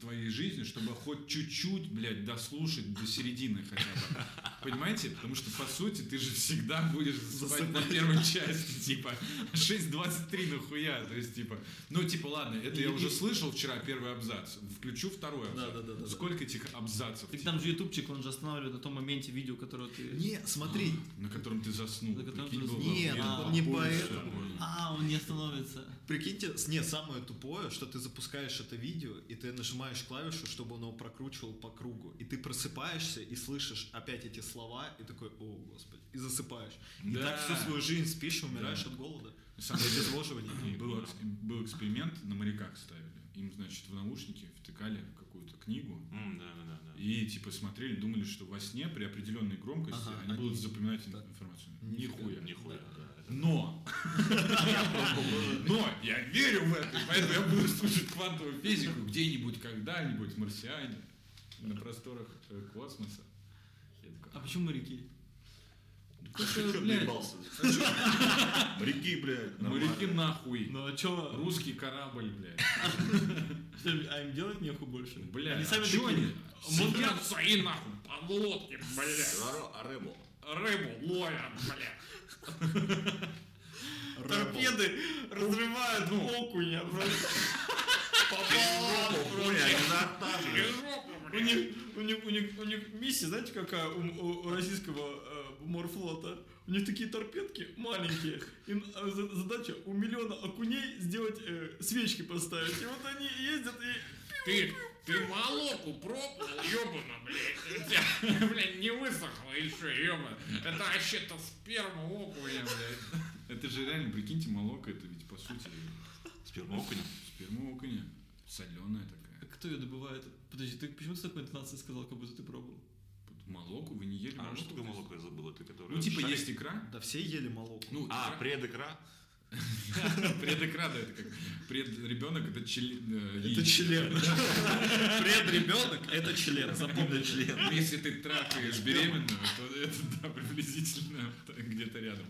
твоей жизни, чтобы хоть чуть-чуть, блядь, дослушать до середины хотя бы. Понимаете? Потому что, по сути, ты же всегда будешь засыпать на первой части, типа, 6.23 нахуя, то есть, типа, ну, типа, ладно, это я уже слышал вчера первый абзац, включу второй абзац. Да, да, да. Сколько этих абзацев? Так там же ютубчик, он же останавливает на том моменте видео, которое ты... Не, смотри, На котором ты заснул. На котором ты заснул. Нет, охуенно. не Попозже поэтому. А, он не остановится. прикиньте, не, самое тупое, что ты запускаешь это видео, и ты нажимаешь клавишу, чтобы оно прокручивал по кругу. И ты просыпаешься и слышишь опять эти слова, и такой, о, господи, и засыпаешь. И Да. так всю свою жизнь спишь и умираешь Да. от голода. Самое От обезвоживания. Был, был эксперимент, на моряках ставили. Им, значит, в наушники втыкали какую-то книгу. М, Да, да, да, да. И типа смотрели, думали, что во сне при определенной громкости Ага, они, будут они- запоминать так. информацию. Нихуя. Нихуя, да. Но! [LAUGHS] Но я верю в это, поэтому я буду слушать квантовую физику где-нибудь, когда-нибудь, марсиане, на просторах э, космоса. А почему моряки? «А, Чё это, блядь? [LAUGHS] Моряки, блядь. Моряки нахуй. Ну а чё? Русский корабль, блядь. [LAUGHS] Что, а им делать нехуй больше? Бля, они а сами чё они? «Можно- Сидят свои нахуй подлодки, блядь. А Ребл. Рыбу ловят, блядь. [LAUGHS] Торпеды разрывают Ну. окуня, У них, у них, у них, у них миссия, знаете, какая у, российского э, морфлота? У них такие торпедки маленькие. Им э, за- задача у миллиона окуней сделать э, свечки поставить. И вот они ездят и... Ты, ты молоку пробовал, ёбана, блядь. [LAUGHS] Блядь, не высохло еще, ёбана. Это вообще-то сперма окуня, блядь. Это же реально, прикиньте, молоко, это ведь по сути Сперма окуня. сперма окуня. Соленая такая. А Кто ее добывает? Подожди, ты почему с такой интонацией сказал, как будто ты пробовал? Молоко вы не ели? А, молоко? что такое молоко, я забыл, это которое... Ну, типа, шарик? есть икра. Да все ели молоко. Ну, А, икра- предикра? Предикра, да, это как пред ребенок, это член. э, Это член. Предребенок – это член. Запомни член. Ну, Если ты трахаешь беременную, то это, да, приблизительно где-то рядом.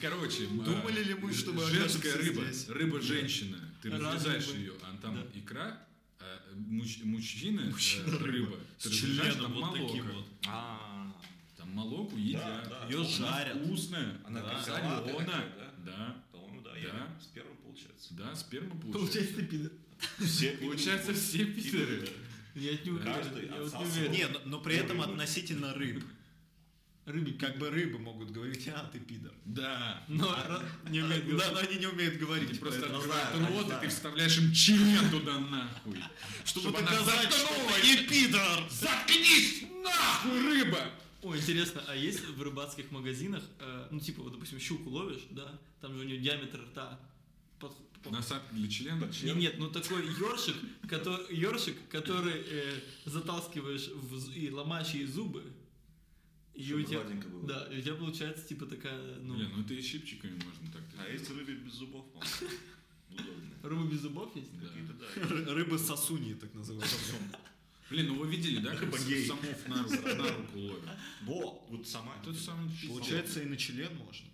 Короче, Думали ли мы, что мы женская рыба, здесь? рыба-женщина, ты разрезаешь ее, а там икра, а муч- мужчина, э, рыба, С членом вот таким вот. А, молоку едят. да. Её Она жарят. вкусная. Она да. такая, да? Да, По-моему, да. Да. Я с первым получается. да, сперма [LAUGHS] получается. Получается, ты пидор. Все [LAUGHS] Получается, все пидоры. Я не уверен. Не но, при этом относительно рыб. Рыбе Как бы рыбы могут говорить, а, ты пидор. Да. Но ра- не умеет Да, говорить. но они не умеют говорить. Они просто поэтому- открывают рот, и ты вставляешь им член туда нахуй. Чтобы она доказать, что ты не пидор. Заткнись нахуй, рыба! О, интересно, а есть в рыбацких магазинах, э, ну, типа, вот, допустим, щуку ловишь, да, там же у нее диаметр рта под- по- Насадка для члена? Не, нет, ну такой ёршик, который, ёршик, который э, заталкиваешь в и ломаешь ей зубы. И Чтобы у тебя, было. да, и у тебя получается типа такая, ну, Блин, ну это и щипчиками можно так А есть рыбы без зубов, по-моему. [LAUGHS] Рыба без зубов есть? Да. Какие-то, да. Ры- Рыбы сосуньи, так называемые. Блин, ну вы видели, да, как самов на руку, на руку ловят? Во, вот сама. Это самый. Получается, и на член можно.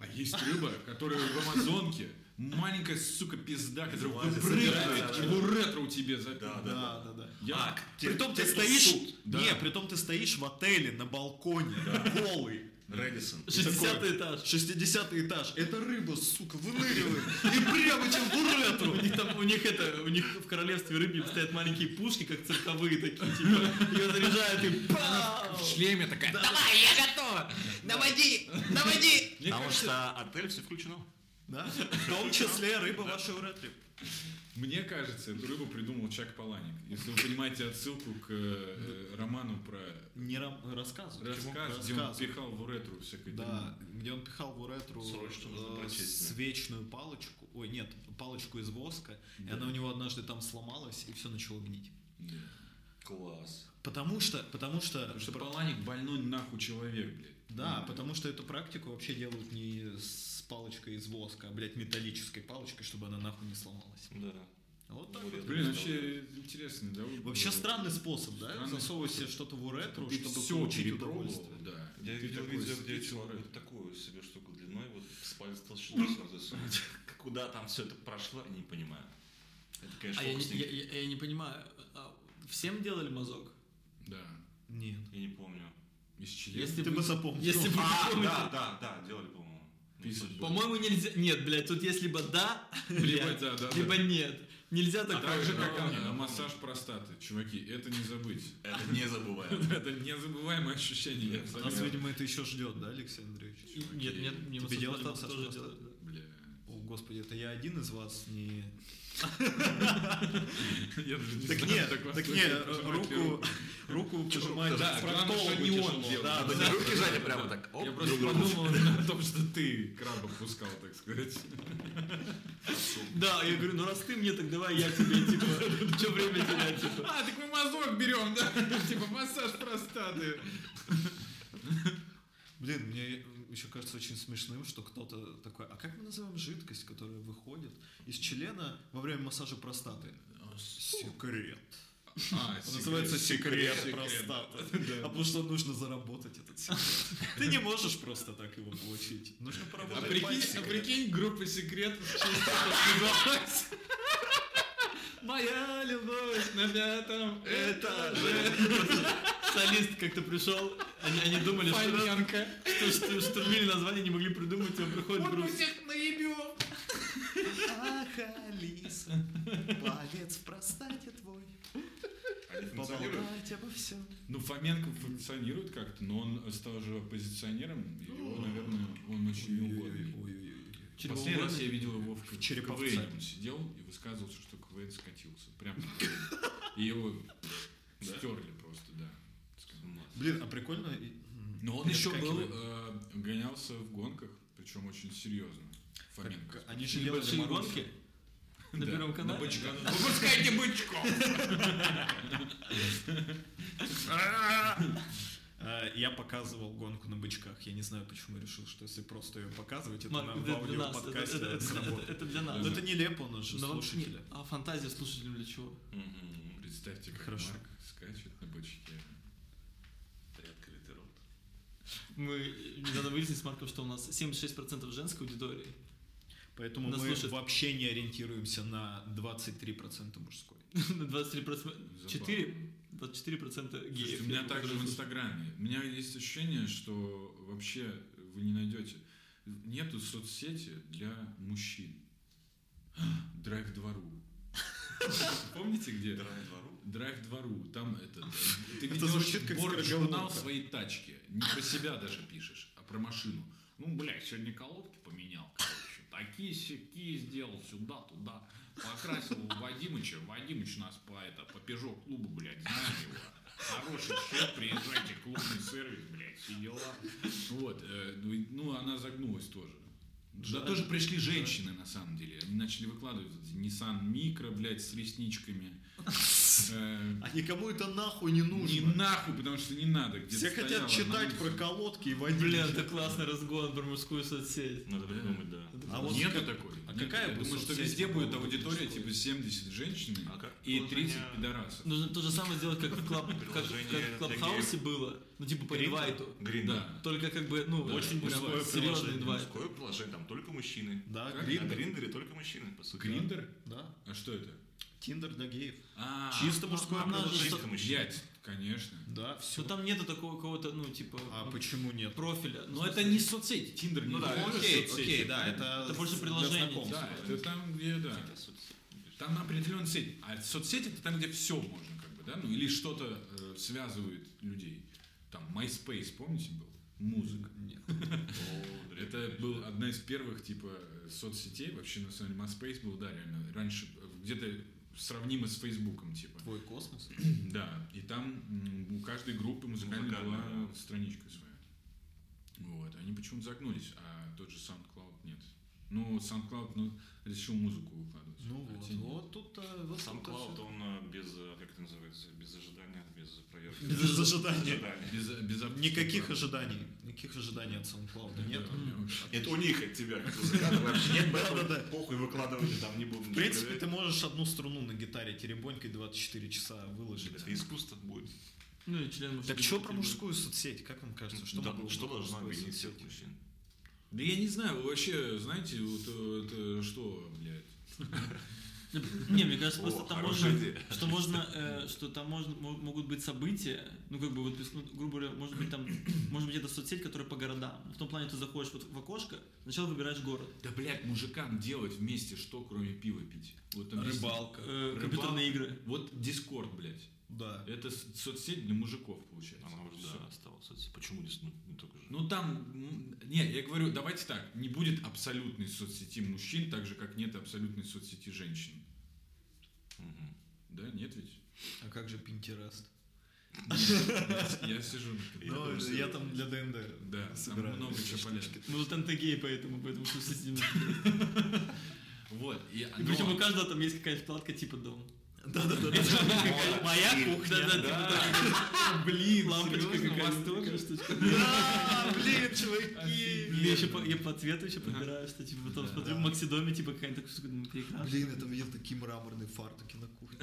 А есть рыба, которая в Амазонке, маленькая, сука, пизда, которая выпрыгивает, и уретро у тебя за... Да, Да, да, да. Я... А, Притом ты стоишь... Не, притом ты стоишь в отеле на балконе, голый. Рэдисон. 60 этаж. 60 этаж. Эта рыба, сука, выныривает. И прямо тебе в У них там, у них это, у них в королевстве рыбьем стоят маленькие пушки, как цирковые такие, типа, ее заряжают и пау! В шлеме такая. Давай, я готова. Наводи, наводи. Потому что отель все включено. Да, [LAUGHS] в том числе рыба вашей уретре. мне кажется, эту рыбу придумал Чак Паланик. Если вы понимаете отсылку к э, роману про Не рам- рассказывай. рассказ, где он пихал в уретру всякое Да, где он пихал в уретру Срочно нужно э, прочесть, да. свечную палочку, ой, нет, палочку из воска, и она у него однажды там сломалась, и все начало гнить. дерьмо. Класс. Потому что, потому что, Потому что Паланик больной нахуй человек, блядь. да, потому что эту практику вообще делают не с палочкой из воска, блядь, металлической палочкой, чтобы она нахуй не сломалась. Да. Вот так Вот Блин, вообще интересно, да? Вообще странный способ, да? Странный Засовывать себе что-то в уретру, чтобы все получить удовольствие. да. Я видел видео, где уре- вот такую себе штуку длиной, вот с палец толщиной засунуть. [LAUGHS] Куда там все это прошло, я не понимаю. Это, конечно, А я, не- фокусники. я- я- я не понимаю, а всем делали мазок? Да. Нет. Я не помню. Из члена. Если Ты бы- бы запомнил. Если бы А, да, да, да, делали, суть. По-моему, нельзя. Нет, блядь, тут есть либо да, Либо блядь, да, да, либо да. нет. Нельзя А так. так же, как да, а, да. массаж простаты. Чуваки, это не забыть. Это не забываем. [LAUGHS] Это незабываемое ощущение. Нас, видимо, это еще ждет, да, Алексей Андреевич? Нет, нет, мне массаж простаты тоже да. Бля. О, господи, это я один из вас не... Даже не Так нет, так так не, [LAUGHS] руку, руку [LAUGHS] пожимать что не он. Да, руки жали прямо так. Я просто подумал о том, что ты краба пускал, так сказать. Да, я говорю, ну раз ты мне, так давай я тебе, типа, [LAUGHS] что время терять, типа. А, так мы мазок берем, да? Типа массаж простаты. Блин, мне еще кажется очень смешным, что кто-то такой, а как мы называем жидкость, которая выходит из члена во время массажа простаты? Секрет. А, Называется секрет, секрет. простаты. [LAUGHS] Да. А потому что нужно заработать этот секрет. Ты не можешь просто так его получить. Нужно А поработать прикинь, а прикинь, группа секрет называлась. Моя любовь На пятом этаже. Солист как-то пришел, они, они думали, что, Фоменко. что, что штурмили название, не могли придумать, он приходит Вот груз. всех наебем. Ах, Алиса, плавец в простате твой, поболтать обо всем. Ну, Фоменко функционирует как-то, но он стал же оппозиционером, и его, наверное, он очень неугодный. Через Последний раз угодный? я видел его в, В Череповце. КВН. Он сидел и высказывался, что КВН скатился. Прям. И его стерли просто, да. Блин, а прикольно. Но он еще был, э, гонялся в гонках, причем очень серьезно. Фоменко. Они же делали гонки на Да, Первом На канале. бычках. [LAUGHS] Выпускайте бычков! А, Я показывал гонку на бычках. Я не знаю, почему решил, что если просто ее показывать, это Марк, на для нас, это, аудиоподкасте это- это- для нас. Но это нелепо, у нас же Но слушатели. А фантазия слушателям для чего? Мгм. Представьте, как Хорошо. Марк скачет на бычке. Приоткрытый рот. Мы недавно выяснили с Марком, что у нас 76% женской аудитории. Поэтому Нас мы слушает- вообще не ориентируемся на 23% мужской. [LAUGHS] На 23%. 4? 24% геев. Слушайте, у меня также в. Инстаграме. У меня есть ощущение, что вообще вы не найдете. Нету соцсети для мужчин. [GASPS] Драйв двору. [LAUGHS] Помните где? Драйв двору. Драйв двору. Там это. Ты Это звучит как журнал своей тачки. Не про себя даже пишешь, а про машину. Ну, блядь, сегодня колодки поменял, короче. Такие сяки сделал сюда, туда. Покрасил Вадимыча. Вадимыч нас по, это, по Пежо клубу, блядь, знаем его. Хороший чек, приезжайте, клубный сервис, блядь, все дела. Вот, э, ну, ну, она загнулась тоже. Туда тоже пришли женщины, на самом деле. Они начали выкладывать Nissan Micro, блядь, с ресничками. Э, А никому это нахуй не Не нужно. нахуй, потому что не надо. Все хотят стояло читать на про колодки и водить. Блин, это классный разгон про мужскую соцсеть. Надо придумать, да. А вот Нету как- такой. а Нет, какая Я бы думаю, что везде будет аудитория типа 70 женщин А как и приложение- 30 пидорасов. Нужно то же самое сделать, как в, Клабхаусе было, ну типа по инвайту. Гриндер. Да. Только как бы, ну, очень серьезный приложение, инвайт. Мужское приложение, там только мужчины. Да? На Гриндер. Гриндере только мужчины, по сути. Гриндер? Да. А что это? Тиндер для геев. А, Чисто мужское ну, же, приложение. Чисто мужчины. блядь, конечно. Да, все. Ну там нету такого какого-то, ну, типа, А ну, почему нет? профиля. Ну, Но в это не соцсети. Тиндер не Ну да, окей, соцсети, окей, да, это, Это больше для приложение, знакомств. Да, это там, где, да. Там определенная сеть. А соцсети это там, где все можно, как бы, да? Ну, или что-то э, связывает людей. Там MySpace, помните, был? Музыка. Нет. [LAUGHS] Это был одна из первых, типа, соцсетей. Вообще, на самом деле, MySpace был, да, реально. Раньше э, где-то сравнимо с Фейсбуком, типа. Твой космос. [CLEARS THROAT] Да, и там у каждой группы музыкальной была Музыкальная, да. страничка своя. Вот, они почему-то загнулись, а тот же SoundCloud нет. Ну, SoundCloud, ну, решил музыку выкладывать. Ну а вот, вот тут-то... вот Клауд, всё. он э, без, э, как это называется, без ожидания, проверки. Без ожидания. ожидания. Без, без Никаких ожиданий. Никаких ожиданий от SoundCloud нет. Это у них от тебя, [LAUGHS] нет Да-да-да. похуй выкладывали, там не будем. В принципе, ты можешь одну струну на гитаре теребонькой 24 часа выложить. Это искусство будет. Ну, и член Так что про мужскую соцсеть? Как вам кажется? Что, Да, что должна объединить всех мужчин? Да я не знаю, вы вообще, знаете, вот э, это что, блядь? [LAUGHS] Не, мне кажется, просто там можно, что можно, э, что там можно, мо- могут быть события, ну как бы вот, ну, грубо говоря, может быть там, [COUGHS] может быть это соцсеть, которая по городам. В том плане ты заходишь вот в окошко, сначала выбираешь город, Да, блядь, мужикам делать вместе что, кроме пива пить? Вот. Рыбалка. э, Рыбалка. компьютерные игры. Вот Дискорд, блядь. Да. Это соцсеть для мужиков, получается. Она уже, да, осталась. Почему не, ну, не только? Ну там, не, я говорю, давайте так, не будет абсолютной соцсети мужчин, так же, как нет абсолютной соцсети женщин. Мгм. Да, нет ведь? А как же Pinterest? Я, сижу на [LAUGHS] Я Ну, там для ДНД Да, собираю. много чего полезного. Мы вот антагеи поэтому, поэтому что с этим. Вот, и, Причем у каждого там есть какая-то вкладка типа дом. Да-да-да. Моя кухня. Блин, Лампочка какая-то тоже? штучка. Да, блин, чуваки. Я еще по, я по цвету еще подбираю, что типа потом смотрю в Максидоме, типа какая-то такая штука, ну. Блин, это видел такие мраморные фартуки на кухне.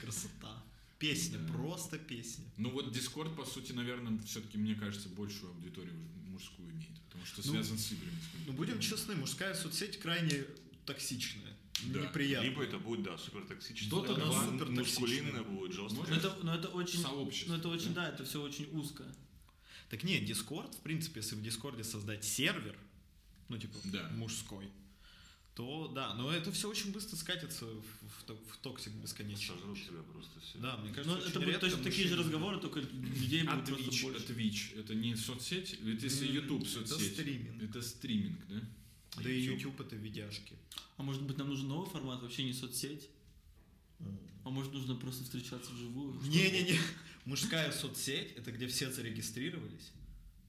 Красота. Песня, Да. просто песня. Ну вот Discord, по сути, наверное, все-таки, мне кажется, большую аудиторию мужскую имеет, потому что Ну, связан с играми. Ну, будем честны, мужская соцсеть крайне токсичная. Да. Неприятная. Либо это будет, да, супер токсично. Dota да, 2 супер мускулинное будет, жестко. Но это, но это очень, Сообщество. ну это очень, да, это все очень узко. Так нет, Discord, в принципе, если в Дискорде создать сервер, ну, типа, Да. мужской, то да, но это все очень быстро скатится в, в в toxic бесконечный. Сожрут тебя просто все. Да, мне Но кажется, это очень будут редко точно такие же разговоры, только людей А будет просто Twitch, больше. это Twitch, это не соцсеть, ведь если YouTube это соцсеть, стриминг. это стриминг, да? Да и YouTube это видяшки. А может быть нам нужен новый формат, вообще не соцсеть? А может нужно просто встречаться вживую? Не-не-не, мужская соцсеть это где все зарегистрировались.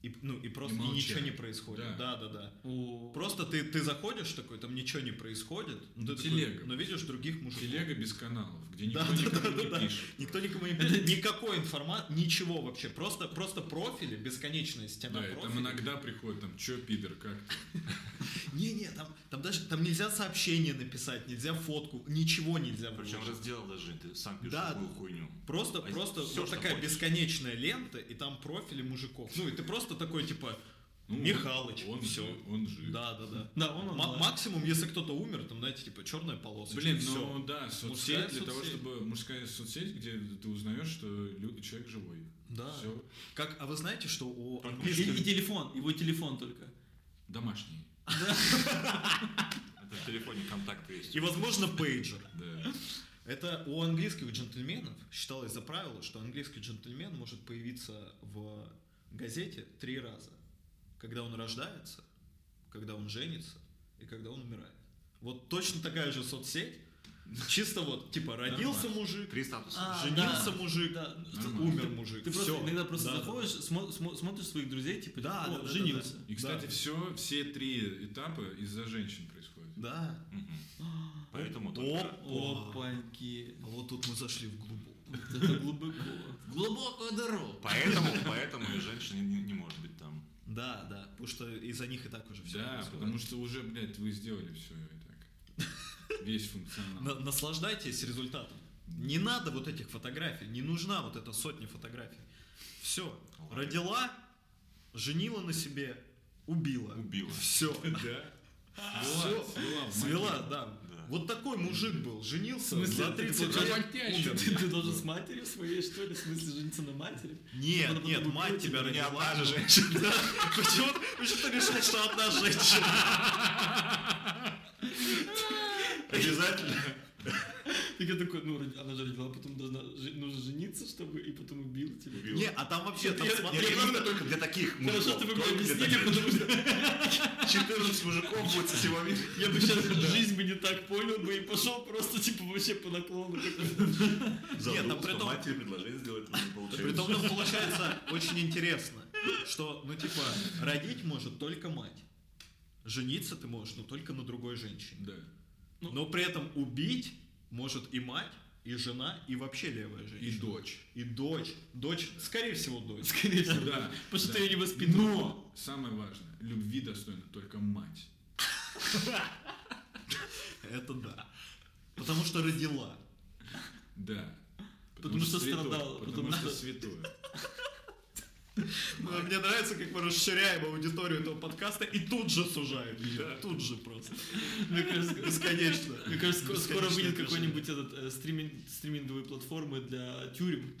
И, ну, и просто И и ничего не происходит. Да. Да, да, да. О, Просто ты, ты заходишь такой, там ничего не происходит. ну, ты такой, Телега. но видишь других мужиков. Телега без каналов, где никто Да, да, никому да, не да, да. пишет. Никто никому не [LAUGHS] пишет. Никакой информации, ничего вообще. Просто, просто профили, бесконечная стена Да, там иногда приходит, там, чё, пидор, как? Не-не, [LAUGHS] там, там даже там нельзя сообщение написать, нельзя фотку, ничего нельзя Причем раздел даже, ты сам пишешь Да. такую хуйню. Просто, А просто что такая хочешь. бесконечная лента, и там профили мужиков. Ну, и ты просто такой, типа, Ну, Михалыч, он, всё. жив, он жив. Да, да, да. Да, он Ма- онлайн. максимум, если кто-то умер, там, знаете, типа черная полоска. Блин, ну да, соцсеть Мужская для того, соцсеть. чтобы мужская соцсеть, где ты узнаешь, что человек живой. Да. Все Как, а вы знаете, что у Только И, английских... и телефон, его телефон только. домашний. Это в телефоне контакты есть. И, возможно, пейджер. Да. Это у английских джентльменов считалось за правило, что английский джентльмен может появиться в газете три раза. Когда он рождается, когда он женится и когда он умирает. Вот точно такая же соцсеть. Чисто вот, типа, родился мужик, Три статуса. А, женился да. мужик, Да. Нормально. умер мужик. Ты просто Всё. иногда просто Да, да, заходишь, смо- смо- смотришь своих друзей, типа, Да, о, да, да, да, женился. И, кстати, Да. все, все три этапа из-за женщин происходят. Да. Мгм. Поэтому О, [GASPS] только... о. Опаньки. А вот тут мы зашли в глубокую. Это глубоко. Глубокую дыру. Поэтому, поэтому и женщина не, не может быть там. Да, да, потому что из-за них и так уже все да, потому что уже, блядь, вы сделали все и так. Весь функционал. На- наслаждайтесь результатом. Не надо вот этих фотографий, не нужна вот эта сотня фотографий. Все, родила, женила на себе, убила. Убила. Все. [LAUGHS] Да. Все. свела да. Вот такой мужик был, В женился смысле, за ты 30 получается, лет. умер. Ты, ты должен с матерью своей, что ли? В смысле, жениться на матери? Нет, Потом нет, мать тебя Не родила. одна же женщина. Почему ты решил, что одна женщина? [LAUGHS] Обязательно. Так я такой, ну, она же родила, потом должна, нужно жениться, чтобы, и потом убила тебя. Убила. Не, а там вообще, там смотри, только для таких Хорошо, мужиков. что вы мне объяснили, таких. потому что 14 мужиков будет со всего мира. я бы сейчас жизнь бы не так понял бы и пошел просто, типа, вообще по наклону. Нет, там при том- матери предложение сделать получилось. Притом там получается очень интересно, что, ну, типа, родить может только мать. Жениться ты можешь, но только на другой женщине. Да. Но при этом убить может и мать, и жена, и вообще левая И женщина. дочь. И дочь. Дочь, скорее всего, дочь. Скорее всего. [LAUGHS] Да. Потому что ее не воспитывал. Но самое важное, любви достойна только мать. [LAUGHS] Это да. Потому что родила. Да. Потому что страдала, Потому что а [LAUGHS] мне нравится, как мы расширяем аудиторию этого подкаста и тут же сужаем ее. Тут же просто. Мне кажется, Бесконечно. Мне кажется, ско- скоро выйдет какой-нибудь этот э, стриминг, стриминговые платформы для тюрем.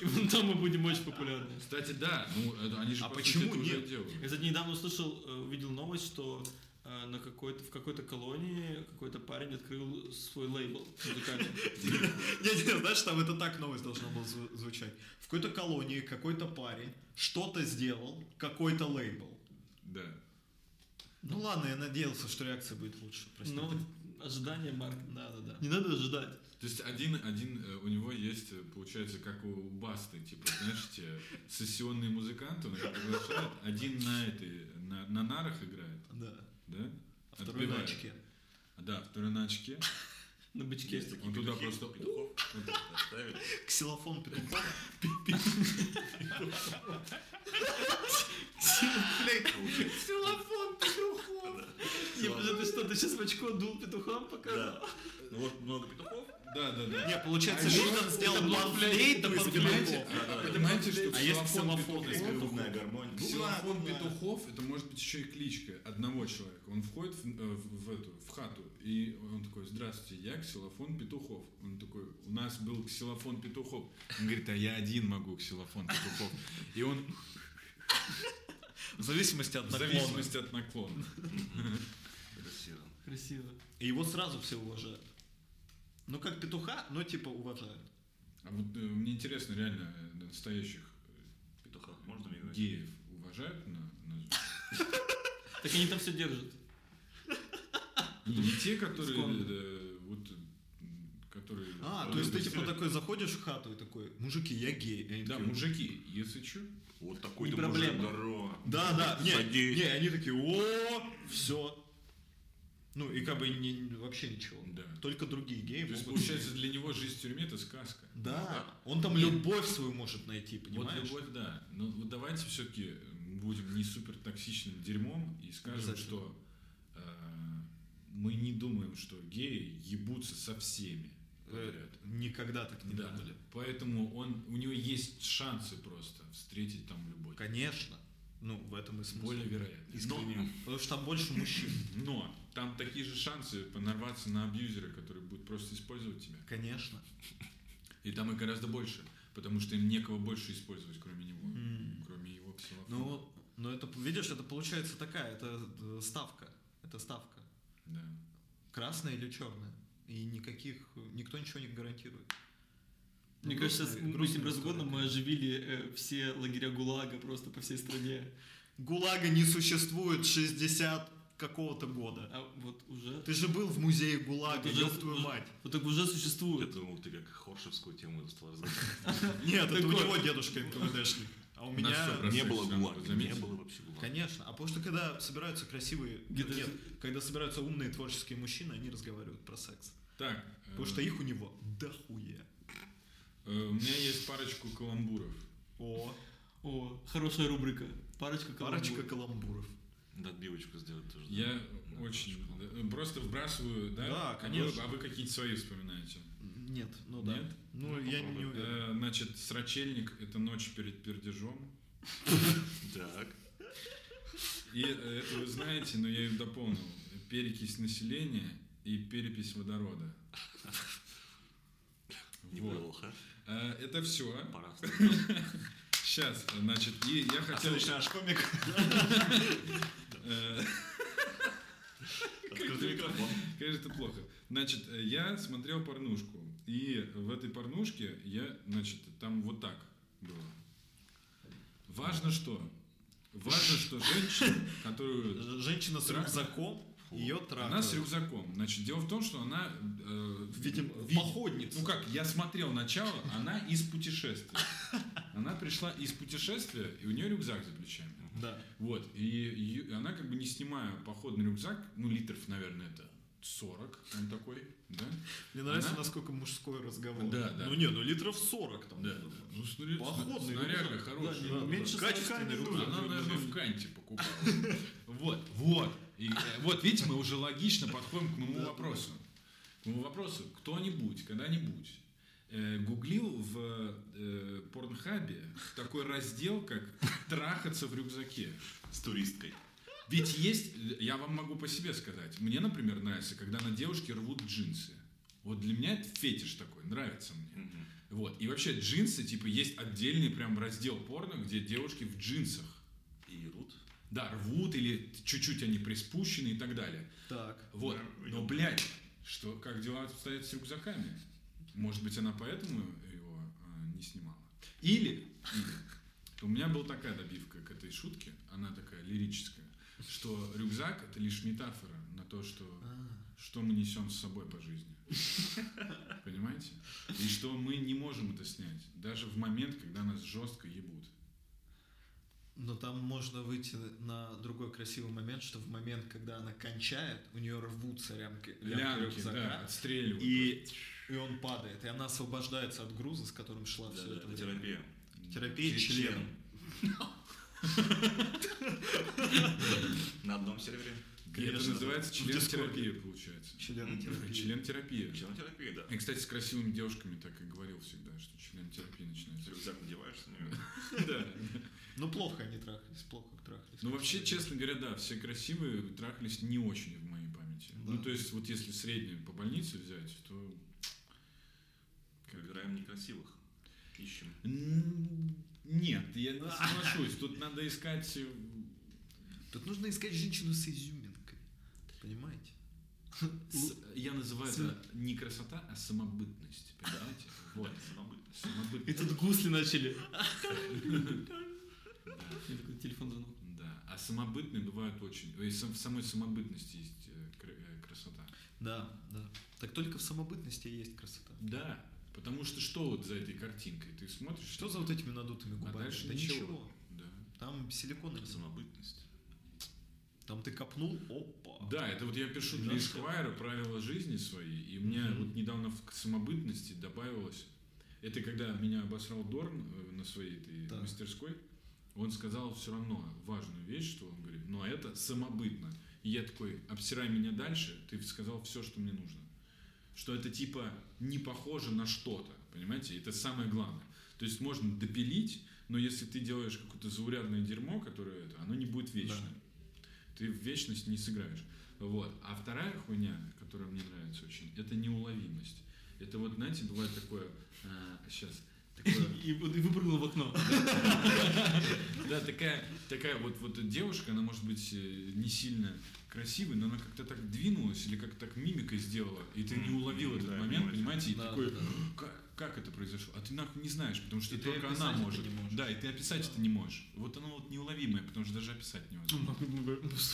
И вон там мы будем очень популярны. Кстати, да, ну это они же А по почему сути, это уже нет? делают. Я, кстати, недавно услышал, э, увидел новость, что на какой-то, в какой-то колонии какой-то парень открыл свой лейбл музыкальный. Не-не, знаешь, там это так новость должна была зву- звучать. В какой-то колонии какой-то парень что-то сделал, какой-то лейбл. Да. Ну ладно, я надеялся, что реакция будет лучше. Простите. Но ожидание Марк. Да, да, да. Не надо ожидать. То есть один, один э, у него есть, э, получается, как у Басты, типа, знаешь, те сессионные музыканты, он их приглашает, один на этой, на, на нарах играет, Да. Да? А второй на Отбивает. очке. Да, второй на очке. [LAUGHS] На бычке. Есть такие Он туда просто- петухов. [LAUGHS] Ксилофон петухов. [LAUGHS] Ксилофон петухов. Не, подожди, ты что, ты сейчас в очко дул петухом показал? Да. Ну вот много петухов. Да, да, да. Не, получается, А это сделал был панфлейт флейт, из это Понимаете, петухов. Да, понимаете, что А есть ксилофон есть Грудная гармония. Ксилофон ладно. петухов это может быть еще и кличка одного человека. Он входит в, э, в- в эту в хату и он такой: Здравствуйте, я ксилофон петухов. Он такой: У нас был ксилофон петухов. Он говорит: А я один могу ксилофон петухов. И он В зависимости от в наклона. зависимости от наклона. Красиво. Красиво. И его сразу все уважают. Ну, как петуха, но типа уважают. А вот э, мне интересно, реально э, настоящих э, Петуха. Можно играть? геев уважают на, на- [LAUGHS] Так они там все держат. Не, не те, которые э, вот которые. А, то есть ты типа такой заходишь в хату и такой, мужики, я гей. Они Да, такие, мужики, если что. Вот такой Не ты мужик, проблема. здорово. Да, да, не, не, они такие, о, все. Ну и как бы не- вообще ничего. Да. Только другие геи То есть, получается, для него жизнь в тюрьме это сказка. Да, он там любовь свою может найти, Вот понимаешь? любовь, да. Но вот давайте все-таки будем не супер токсичным дерьмом и скажем, что э, мы не думаем, что геи ебутся со всеми. Э, подряд. Никогда так не Да. думали. Поэтому он, у него есть шансы просто встретить там любовь. Конечно. Ну, в этом и смысл. Более вероятно. Но- потому что там больше мужчин. Но там такие же шансы понарваться на абьюзера, который будет просто использовать тебя. Конечно. И там их гораздо больше, потому что им некого больше использовать, кроме него. Кроме его ксилофона. Ну, но это, видишь, это получается такая, это э, ставка. Это ставка. Да. Красная или черная. И никаких, никто ничего не гарантирует. Мне Ну, кажется, грустная- с этим разгоном мы оживили э, все лагеря ГУЛАГа просто по всей стране. ГУЛАГа не существует 60 какого-то года. А вот уже... Ты же был в музее ГУЛАГа, Вот уже- ёб твою уже- мать. Вот так уже Я существует. думал, ты как Хоршевскую тему стал [LAUGHS] разговаривать. Нет, это у него дедушка НКВДшник. А у меня... Не было ГУЛАГа, не было вообще ГУЛАГа. Конечно. А потому что когда собираются красивые... Нет, когда собираются умные творческие мужчины, они разговаривают про секс. Так. Потому э, что их у него дохуя. э, У меня есть парочку каламбуров. О, О, хорошая рубрика. Парочка парочка каламбуров. Да, отбивочку сделать тоже. Я Да, очень... да, Просто вбрасываю, да? Да, А вы- конечно. А вы какие-то свои вспоминаете? Нет, ну да. Нет? Ну, Ну, я не уверен. Э, Значит, срачельник – это ночь перед пердежом. [LAUGHS] Так. И э, это вы знаете, но я ее дополнил. Перекись населения и перепись водорода. [LAUGHS] Неплохо. Э, Это все. Пора Сейчас, значит, и я хотел... наш комик. [LAUGHS] э, Открытый микрофон. Конечно, это плохо. Значит, э, я смотрел порнушку. И в этой порнушке я, значит, там вот так было. Важно что? Важно, что женщина, которую... [LAUGHS] Женщина с рюкзаком, ее трахают. Она с рюкзаком. Значит, дело в том, что она... э, Видимо, ви- походница. Ну как, я смотрел начало, она из путешествия. Она пришла из путешествия, и у нее рюкзак за плечами. Да. Вот, и, и она как бы не снимая походный рюкзак, ну литров, наверное, это 40, он такой, да? Мне нравится, Она- насколько мужской разговор. Да, да. Ну не, ну литров 40 там. Да, ну снаря- Походный снаряга рюкзак. хорошая. Да, не- меньше Качественный 40 не рюкзак. Она, наверное, в Канте покупала. [LAUGHS] Вот, вот. И, э, вот, видите, мы уже логично подходим к моему вопросу. К моему вопросу. Кто-нибудь, когда-нибудь гуглил в э, Порнхабе такой раздел, как «Трахаться в рюкзаке». С туристкой. Ведь есть, я вам могу по себе сказать, мне, например, нравится, когда на девушке рвут джинсы. Вот для меня это фетиш такой, нравится мне. Мгм. Вот. И вообще джинсы, типа, есть отдельный прям раздел порно, где девушки в джинсах. И рут. Да, рвут или чуть-чуть они приспущены и так далее. Так. Вот. Но, блядь, что, как дела обстоят с рюкзаками? Может быть, она поэтому его а, не снимала? Или, или у меня была такая добивка к этой шутке, она такая лирическая, что рюкзак это лишь метафора на то, что что мы несем с собой по жизни. Понимаете? И что мы не можем это снять, даже в момент, когда нас жестко ебут. Но там можно выйти на другой красивый момент, что в момент, когда она кончает, у нее рвутся лямки, лямки Лямки, рюкзака, да, отстреливают. и, и он падает, и она освобождается от груза, с которым шла Да, все да, это время. терапия. Терапия Член. членом. На одном сервере. И это называется в член-терапия, получается. Членотерапия. Член-терапия. Член-терапия, да. И, кстати, с красивыми девушками так и говорил всегда, что член-терапия начинается. Рюкзак надеваешь на нее. [LAUGHS] Да. Ну плохо они трахались, плохо трахались. Ну, вообще, честно говоря, да, все красивые трахались не очень в моей памяти. Ну, то есть, вот если среднюю по больнице взять, то... Выбираем некрасивых. Ищем. Нет, я не соглашусь. Тут надо искать... э, Тут нужно искать женщину с изюминкой. Понимаете? с- Я называю это не красота, а самобытность. Понимаете? Вот. Самобытность. И тут гусли начали. Такой телефон звонок. Да. А самобытные бывают очень... и В самой самобытности есть э, э, красота. Да, да. Так только в самобытности есть красота. Да. Потому что что вот за этой картинкой? Ты смотришь... Что за вот этими надутыми А губами? дальше да ничего. ничего. Да. Там силиконовый. Самобытность. Там ты копнул, опа. Да, это вот я пишу для. Эсквайра правила жизни свои, и мне Мгм. вот недавно в к самобытности добавилось, это когда меня обосрал Дорн э, на своей этой Так. мастерской, он сказал все равно важную вещь, что он говорит, но это самобытно. И я такой, обсирай меня дальше, ты сказал все, что мне нужно. Что это типа не похоже на что-то, понимаете? Это самое главное. То есть можно допилить, Но если ты делаешь какое-то заурядное дерьмо, которое это, оно не будет вечным. Ты в вечность не сыграешь. Вот. А вторая хуйня, которая мне нравится очень, это неуловимость. Это вот, знаете, бывает такое, сейчас, такое, И вот- и выпрыгнул в окно. да, такая, такая вот, вот девушка, она может быть э, не сильно красивой, но она как-то так двинулась или как-то так мимикой сделала, и ты не уловил этот момент, понимаете, и такой, как, как это произошло? А ты нахуй не знаешь, потому что только она может. не можешь. Да, и ты описать это не можешь. Вот оно вот неуловимое, потому что даже описать невозможно.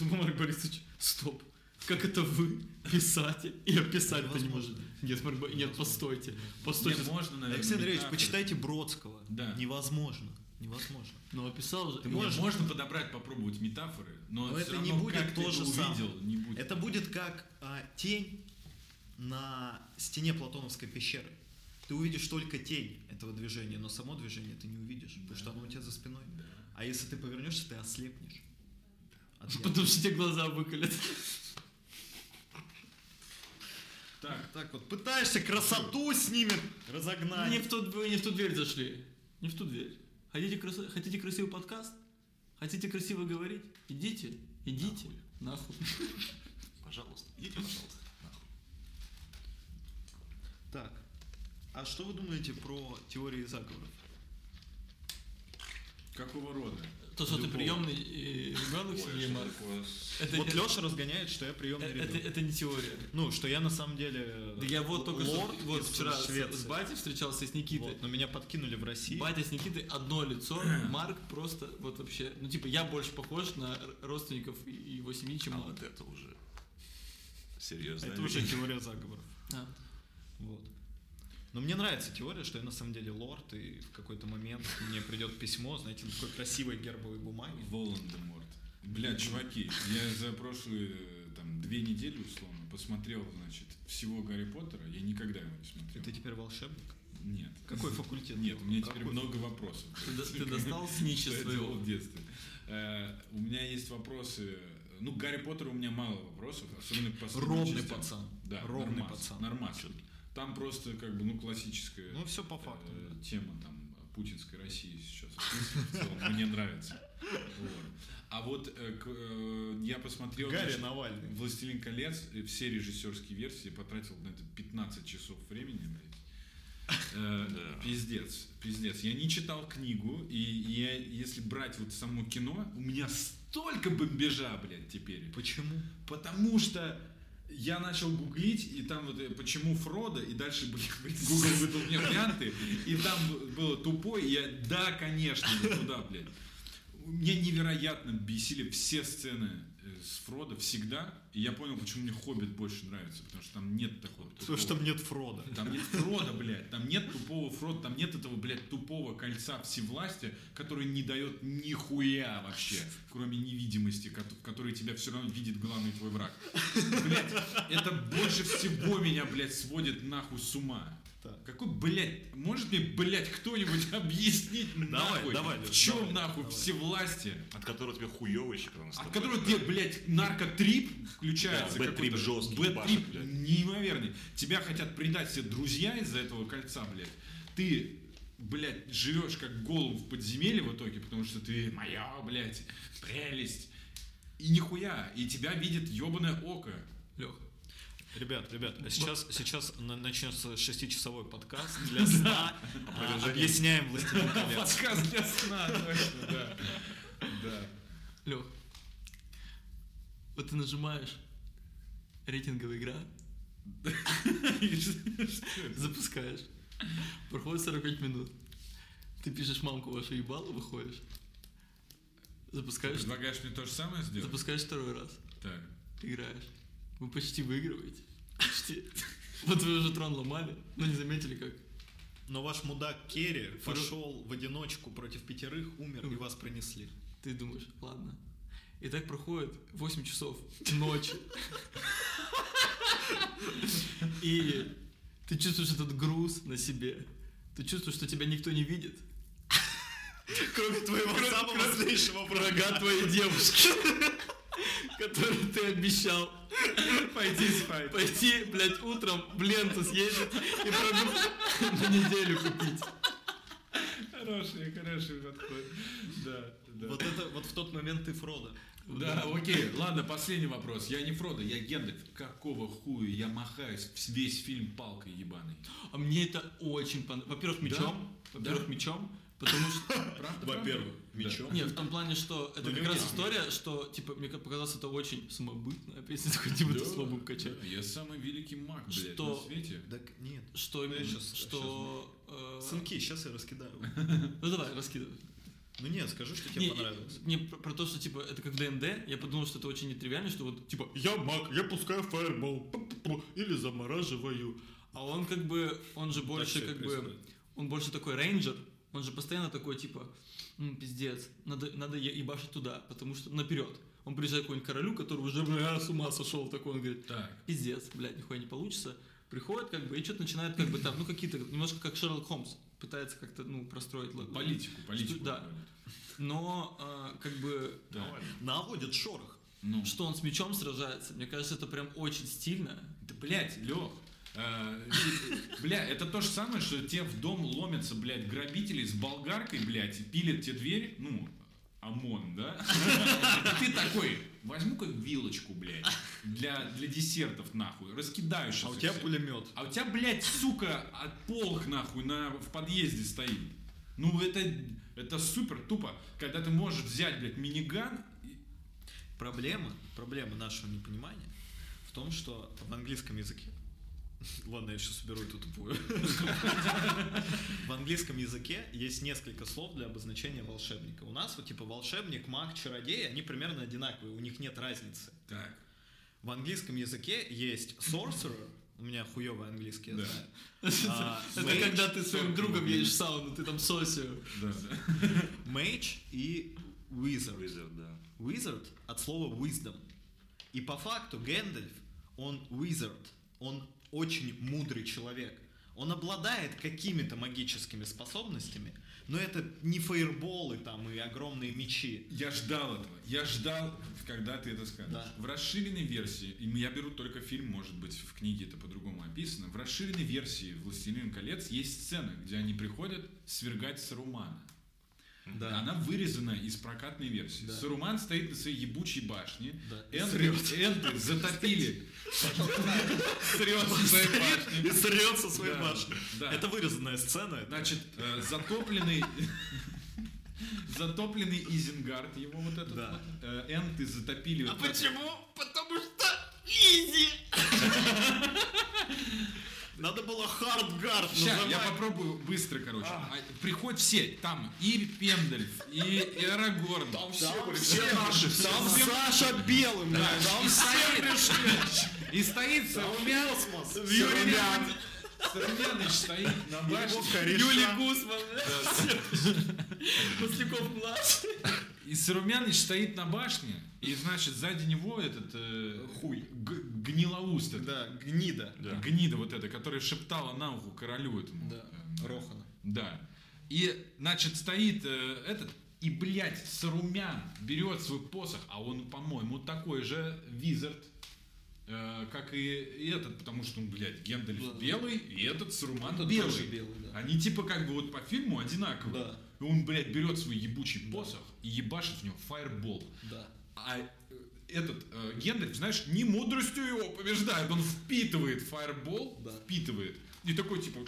Ну, Марк Борисович, стоп. Как это вы, писатель, и описать-то не Невозможно. можете? Нет, нет, постойте. Постойте. Не, можно, наверное, Алексей Андреевич, метафоры. почитайте Бродского. Да. Невозможно. Невозможно. Ну, описал же. Ты Не, можешь- можно подобрать, попробовать метафоры, но, Но это равно, не будет то это же самое. увидел, не будет. Это будет как а, тень на стене Платоновской пещеры. Ты увидишь только тень этого движения, но само движение ты не увидишь, потому что оно у тебя за спиной. Да. А если ты повернешься, ты ослепнешь. Яркости. Потому что тебе глаза выколят. Так, Так вот, пытаешься красоту с ними разогнать. Не в, ту, вы не в ту дверь зашли. Не в ту дверь. Хотите, красо- хотите красивый подкаст? Хотите красиво говорить? Идите. Идите. Нахуй. [LAUGHS] Пожалуйста, идите, пожалуйста. нахуй. Так, а что вы думаете про теории заговоров? какого рода? То, что ты приемный э, ребенок, Сергей Марк, это, вот это, Леша разгоняет, что я приемный ребенок. это не теория. Ну, что я на самом деле Да я вот только что, вот вчера с, Швеции. с батей встречался и с Никитой. Вот, но меня подкинули в России. Батя с Никитой одно лицо, [CLEARS THROAT] Марк просто вот вообще, ну типа я больше похож на родственников и- его семьи, чем А вот это уже серьезно. Это уже теория заговоров. А. Вот. Но мне нравится теория, что я на самом деле лорд, и в какой-то момент мне придет письмо, знаете, на такой красивой гербовой бумаге. Волан-де-Морт. Бля, чуваки, я за прошлые там две недели условно посмотрел, значит, всего Гарри Поттера. Я никогда его не И смотрел. ты теперь волшебник? Нет. Какой факультет? Нет, у меня теперь Какой? много вопросов. Ты, ты достал делал своего. в детстве. Э, У меня есть вопросы. Ну, к Гарри Поттеру у меня мало вопросов, особенно последним Ровный частям. пацан. Да, Ровный нормас, пацан. Нормас. Там просто как бы, ну, классическая Ну, все по факту. э, да. тема там путинской России сейчас. В целом, Мне нравится. Вот. А вот э, к- э, я посмотрел Гарри значит, Навальный. «Властелин колец», все режиссерские версии, потратил на это 15 часов времени, блядь. Э, Да. Пиздец, пиздец. Я не читал книгу, и я, если брать вот само кино, у меня столько бомбежа, блядь, теперь. Почему? Потому что я начал гуглить, и там вот э, почему Фродо, и дальше блин, Google [LAUGHS] выдал мне варианты, [LAUGHS] и там было тупой, и я, да, конечно, туда, блядь. Меня невероятно бесили все сцены с Фродо всегда, и я понял, почему мне Хоббит больше нравится, потому что там нет такого Потому что там нет Фрода. там нет Фрода, блядь, там нет тупого Фрода, там нет этого, блядь, тупого кольца всевластия, который не дает нихуя вообще, кроме невидимости, ко- в которой тебя все равно видит главный твой враг. Блядь, это больше всего меня, блядь, сводит нахуй с ума. Так. Какой, блядь, может мне, блядь, кто-нибудь [LAUGHS] объяснить Давай, нахуй, давай, в чем давай, нахуй давай. всевластие? От которого тебе хуёво еще, когда От которого тебе, блядь, наркотрип включается. Да, bad trip жесткий, Bad trip неимоверный. Тебя хотят предать все друзья из-за этого кольца, блядь. Ты, блядь, живешь как голубь в подземелье в итоге, потому что ты моя, блядь, прелесть. И нихуя. И тебя видит ебаное око. Ребят, ребят, сейчас, сейчас на- начнется шестичасовой подкаст для сна. А, Объясняем «Властелин колец». Подкаст для сна, точно, да. Да. Лех, вот ты нажимаешь рейтинговая игра, [LAUGHS] запускаешь, проходит 45 минут, ты пишешь мамку вашу ебало, выходишь, запускаешь, Предлагаешь мне то же самое сделать? запускаешь второй раз, Так. играешь, вы почти выигрываете, почти. Вот вы уже трон ломали, но не заметили как. Но ваш мудак Керри пошел в одиночку против пятерых, умер и вас принесли. Ты думаешь, ладно. И так проходит 8 часов ночи. И ты чувствуешь этот груз на себе. Ты чувствуешь, что тебя никто не видит. Кроме твоего самого злейшего Врага твоей девушки. Который ты обещал Пойди спать. пойти, блядь, утром в ленту съездить и продукты на неделю купить. Хороший, хороший подход. Да, да. Вот это, вот в тот момент ты Фродо. Да, окей, ладно, последний вопрос. Я не Фродо, я Гендальф. Какого хуя я махаюсь весь фильм палкой ебаной? А мне это очень понравилось. Во-первых, мечом. Во-первых, мечом. Потому что... [LAUGHS] Правда? Во-первых, мечом. Не, в том плане, что это как раз история, что, типа, мне показалось, это очень самобытная песня, [LAUGHS] такой, типа, ты будем качать. Я самый великий маг, блядь, Что? на свете. Так нет. Что что... э, Сынки, сейчас я раскидаю. [LAUGHS] Ну давай, раскидывай. Ну нет, скажи, что тебе Не, понравилось. Не, про, про то, что, типа, это как ДНД, я подумал, что это очень нетривиально, что вот, типа, я маг, я пускаю фаербол, или замораживаю. А он как бы, он же больше как бы, он больше такой рейнджер, он же постоянно такой, типа, «М, пиздец, надо, надо ебашить туда, потому что наперед. Он приезжает к какому-нибудь королю, который уже, бля, с ума сошел, такой, он говорит, Так, пиздец, блядь, нихуя не получится. Приходит, как бы, и что-то начинает, как бы, там, ну, какие-то, немножко как Шерлок Холмс, пытается как-то, ну, простроить. политику, политику. да. говорит. Но, а, как бы, Да. Наводит шорох. Ну, что он с мечом сражается, мне кажется, это прям очень стильно. Да, блядь, Лех, бля, это то же самое, что тебе в дом ломятся, блядь, грабители с болгаркой, блядь, и пилят тебе дверь, ну, ОМОН, да? И ты такой, возьму-ка вилочку, блядь, для, для десертов, нахуй, раскидаю сейчас. А у тебя пулемет. А у тебя, блядь, сука, от полк, нахуй, на, в подъезде стоит. Ну, это, это супер тупо, когда ты можешь взять, блядь, миниган и- Проблема, проблема нашего непонимания в том, что в английском языке [LAUGHS] Ладно, я сейчас уберу эту тупую. [LAUGHS] В английском языке есть несколько слов для обозначения волшебника. У нас вот типа волшебник, маг, чародей, они примерно одинаковые, у них нет разницы. Так, В английском языке есть sorcerer, у меня хуёвый английский, я Да. знаю. [LAUGHS] А, Это когда ты своим другом едешь в сауну, ты там сосию. Mage и wizard. Wizard, да. Wizard от слова wisdom. И по факту Гэндальф, он wizard, он очень мудрый человек. Он обладает какими-то магическими способностями, но это не фаерболы там и огромные мечи. Я ждал этого. Я ждал, когда ты это скажешь. Да. В расширенной версии, и я беру только фильм, может быть, в книге это по-другому описано. В расширенной версии «Властелин колец» есть сцена, где они приходят свергать Сарумана. Да. Она вырезана из прокатной версии. Да. Саруман стоит на своей ебучей башне. Да. Энты [LAUGHS] затопили. Срет со своей башни. И срет со своей башни. Это вырезанная сцена. Значит, э, затопленный... [LAUGHS] Затопленный Изенгард, его вот этот Да. вот, э, энты затопили. А вот почему? Потому что easy! [LAUGHS] Надо было хардгард Сейчас, я попробую быстро, короче. А, приходят все, там и Пендальф, и, и Арагорн. Там все, все наши, все, Там все. Саша белым, Да, блядь, там и все стоит, и стоит Сарумян, космос. Сарумян, Сарумяныч стоит на башне. Юлий Гусман, [LAUGHS] Масляков младший. И Сарумяныч стоит на башне, и, значит, сзади него этот э, Хуй. гнилоуст, этот, Да, гнида. гнида вот эта, которая шептала на ухо королю этому. Да, Э, Рохана. Да. И, значит, стоит э, этот, и, блядь, Сарумян берет свой посох, а он, по-моему, такой же визард, э, как и этот, потому что, ну, блядь, Гендальф Да. белый, и этот Саруман Этот белый. белый, да. Они типа как бы вот по фильму одинаковые. Да. И он, блядь, берет свой ебучий посох и ебашит в него фаербол. Да. А э, этот э, Гендальф, знаешь, не мудростью его побеждает, он впитывает фаербол, Да. впитывает, и такой типа,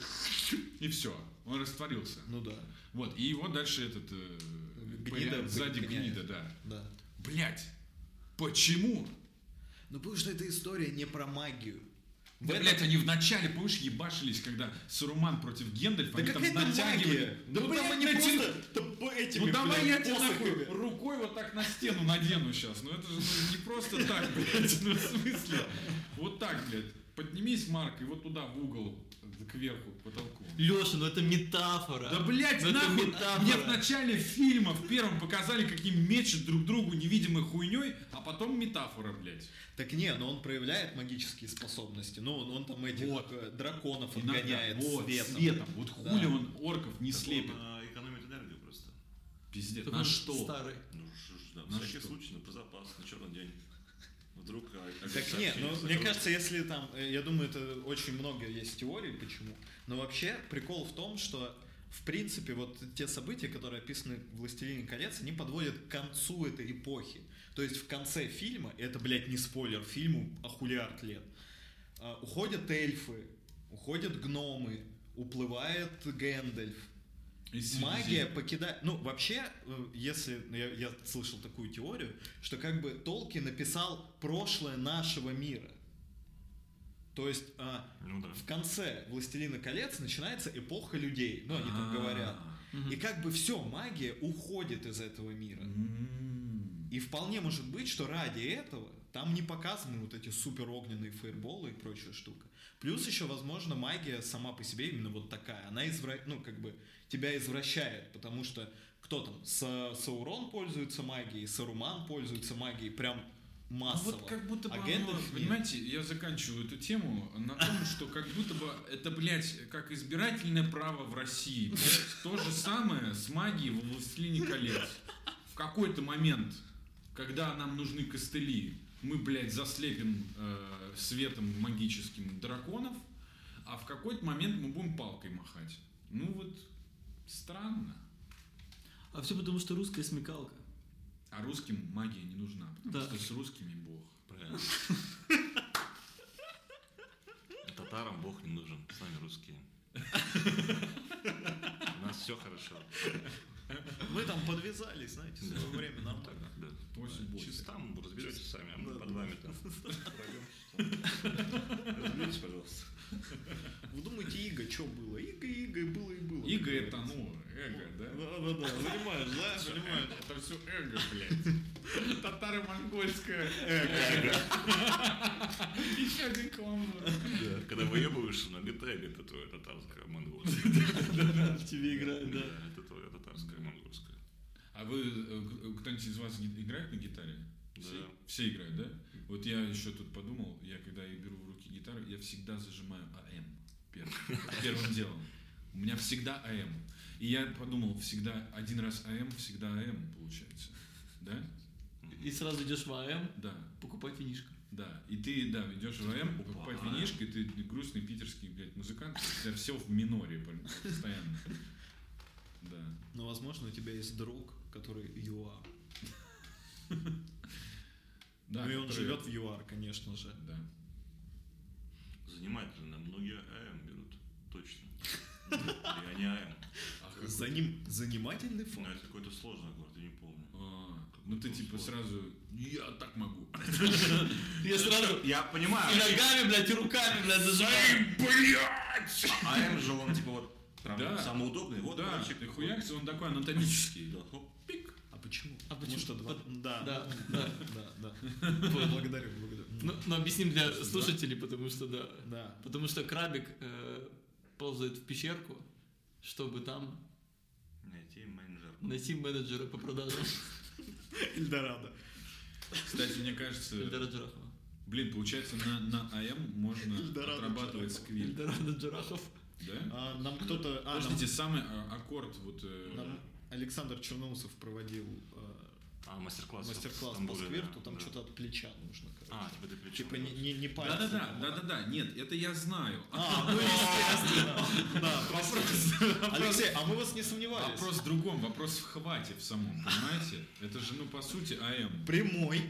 и все, он растворился. Ну да. Вот, и его дальше этот э, Гнида парень сзади выгоняет. гнида, да. Да. Блять, почему? Ну потому что эта история не про магию. Да, этом- блядь, они вначале, помнишь, ебашились, когда Саруман против Гендальфа, Да они там натягивали. магия. Да, ну блядь, там они просто по этими, Ну давай блядь, я тебе нахуй рукой вот так на стену надену сейчас. Ну это же ну, не просто так, [LAUGHS] блядь. Ну в смысле? Вот так, блядь. Поднимись, Марк, и вот туда в угол, кверху, к потолку. Леша, ну это метафора. Да, блядь, Ну это нахуй, метафора. мне в начале фильма, в первом показали, каким мечут друг другу невидимой хуйней, а потом метафора, блядь. Так не, но он проявляет магические способности. Ну, он, он там этих Вот. э, драконов Иногда. отгоняет вот, светом. светом. Вот Да. хули он орков не Так слепит. Он а, экономит энергию просто. Пиздец. Так На что? Старый. Ну, что ж, да, На всякий что? случай, про запас, на черный день. Вдруг... Так нет, ну, мне кажется, если там, э, я думаю, это очень много есть теорий, почему. Но вообще прикол в том, что в принципе, вот те события, которые описаны в «Властелине колец», они подводят к концу этой эпохи. То есть в конце фильма, это, блядь, не спойлер, фильму ахулиард лет, а, уходят эльфы, уходят гномы, уплывает Гэндальф, Магия покидает... Ну, вообще, э, если... Я, я слышал такую теорию, что как бы Толкин написал прошлое нашего мира. То есть а, Ну да. в конце «Властелина колец» начинается эпоха людей. Ну, они так А. говорят. Мгм. И как бы все, магия уходит из этого мира. М. И вполне может быть, что ради этого там не показаны вот эти супер огненные фейерболы и прочая штука. Плюс еще, возможно, магия сама по себе именно вот такая. Она извра... ну, как бы тебя извращает, потому что кто там? Са- Саурон пользуется магией, Саруман пользуется магией прям Ну массово. вот как будто бы, А оно, понимаете, я заканчиваю эту тему на том, что как будто бы это, блядь, как избирательное право в России. блядь. То же самое с магией во «Властелине колец». В какой-то момент, когда нам нужны костыли, мы, блядь, заслепим э, светом магическим драконов, а в какой-то момент мы будем палкой махать. Ну вот, странно. А все потому, что русская смекалка. А русским магия не нужна, потому Да. что с русскими бог. Правильно. [LAUGHS] Татарам бог не нужен, с нами русские. [LAUGHS] У нас все хорошо. Вы там подвязались, знаете, в свое время Так, нормально. да. Бойся. Чисто там разберетесь сами, а мы Да, под да. вами там. Разберитесь, пожалуйста. Вы думаете, Иго что было? Иго, Иго, и было и было. Иго это, ну, эго, да? Да-да-да, понимаешь, да? Понимаешь. Это все эго, блядь. Татаро-монгольское эго. Еще один каламбур. Когда выебываешься, но говорит, эго, это твое татарское монгольское. В тебе играет, да. Это твое татарское монгольское. А вы, э, кто-нибудь из вас играет на гитаре? Да. Все, все играют, да? Вот я еще тут подумал, я когда я беру в руки гитару, я всегда зажимаю АМ первым, [LAUGHS] первым делом. У меня всегда АМ. И я подумал, всегда один раз АМ, всегда АМ получается. Да? И сразу идешь в АМ Да. покупать винишко. Да, и ты, да, идешь в АМ, покупать винишко, и ты грустный питерский, блядь, музыкант, у тебя все в миноре постоянно. Да. Но, возможно, у тебя есть друг, который ЮАР. Да, ну и он живет в ЮАР, конечно же. Да. Занимательно. Многие АМ берут. Точно. [LAUGHS] И они АМ. А За ним занимательный фон. Но это какой-то сложный аккорд, я не помню. А, ну ты типа сразу, я так могу. [LAUGHS] Я сразу Я и понимаю. ногами, блядь, и руками, блядь, зажимаю. Блять! АМ же он типа вот прям Да. самый удобный. Вот Да, мальчик хуякс, он такой анатомический. Да, хоп, пик. А почему? А Потому почему? что два... Да, Да, да, да. да, [LAUGHS] да. Благодарю, благодарю. Ну, ну, объясним для слушателей, потому что, да. Да. Потому что крабик э, ползает в пещерку, чтобы там Найти менеджер. найти менеджера по продажам [LAUGHS] Эльдорадо. Кстати, мне кажется, Эльдора Джарахова. блин, получается на, на АМ можно Эльдорадо отрабатывать Джарахов. сквиль. Эльдорадо Джарахов. Да? А, нам кто-то... А, нам, Подождите, самый а, аккорд вот... э, нам Александр Черноусов проводил э, А, мастер-класс. мастер-класс по да, там да. что-то от плеча нужно, короче. А, типа ты плечом. Типа не, не, не пальцы. Да-да-да, да-да-да, нет, это я знаю. А, [LAUGHS] ну естественно. Да, [LAUGHS] простите. Алексей, а мы вас не сомневались. Вопрос в другом, вопрос в хвате в самом, понимаете? Это же, ну, по сути, АМ. Прямой,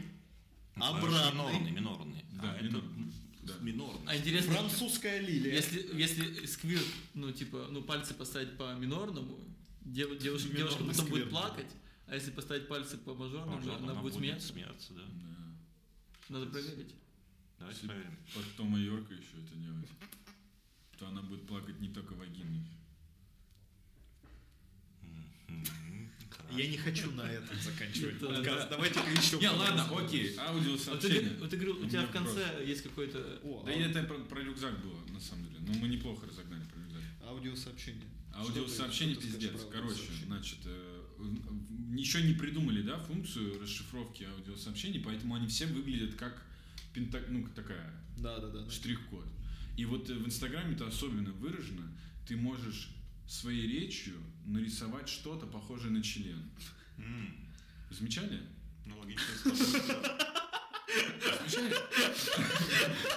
А, обратный. Минорный, минорный. Да, А, минорный. Да. минорный. А интересно, французская лилия. если, если сквирт, ну, типа, ну, пальцы поставить по минорному, дев- девушка, девушка потом будет сквирт. плакать, а если поставить пальцы по мажорному, Мажорно, она будет смеяться. смеяться, да. Да. Надо проверить. Давайте Если проверим. под кто Майорка еще это делать, то она будет плакать не только вагиной. Мгм. Я не хочу на этом заканчивать подкаст. да. Давайте-ка еще. Не, ладно, окей, аудиосообщение. вот ты говорил, у тебя в конце есть какой-то... Да это про, рюкзак было, на самом деле. Но мы неплохо разогнали про рюкзак. аудиосообщение. Аудиосообщение пиздец. Короче, значит, э, еще не придумали, да, функцию расшифровки аудиосообщений, поэтому они все выглядят как пента, ну, такая Да, да, да. да. штрих-код. И вот э, в Инстаграме это особенно выражено. Ты можешь своей речью нарисовать что-то похожее на член. М, Замечали? Ну, логично. Замечали?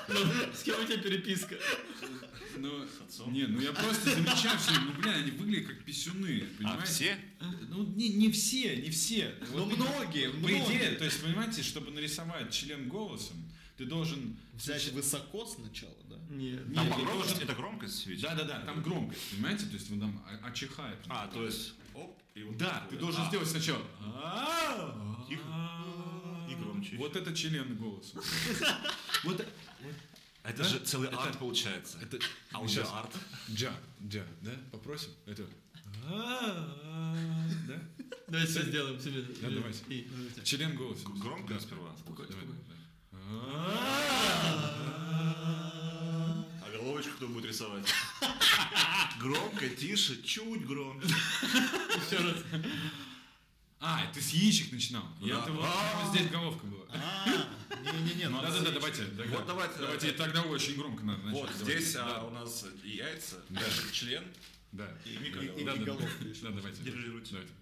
Ну, с кем у тебя переписка? Ну, С отцом. не, ну я просто замечаю, что, ну, бля, они выглядят как писюны, А понимаете? все? Ну, не, не все, не все. Ну, Вот, многие, По многие. идее, то есть, понимаете, чтобы нарисовать член голосом, ты должен... Взять высоко сначала, да? Нет. Там Нет, должен- это громкость ведь? Да-да-да, там громкость, понимаете? То есть он там очихает. А, то есть, оп, и вот Да, ты должен А, сделать сначала... Тихо. И громче. Вот это член голосом. [LAUGHS] Вот Это Да? же целый арт получается. это... Аудиоарт. Джа, джа, да? Попросим? Это... Да? Давайте все сделаем себе. Да, давайте. Член голосом. Громко Да. сперва. Спокойно, кто будет рисовать? [LAUGHS] Громко, тише, чуть громче. Еще раз. А, ты с яичек начинал. Я А. здесь головка была. А, не-не-не, ну Да-да-да, давайте. да, Вот да. давайте, Давайте э, тогда очень громко надо начать. Вот здесь а, у нас яйца, Да. член Да. и микроголовка. и Да, давайте. Дирижируйте. Давайте.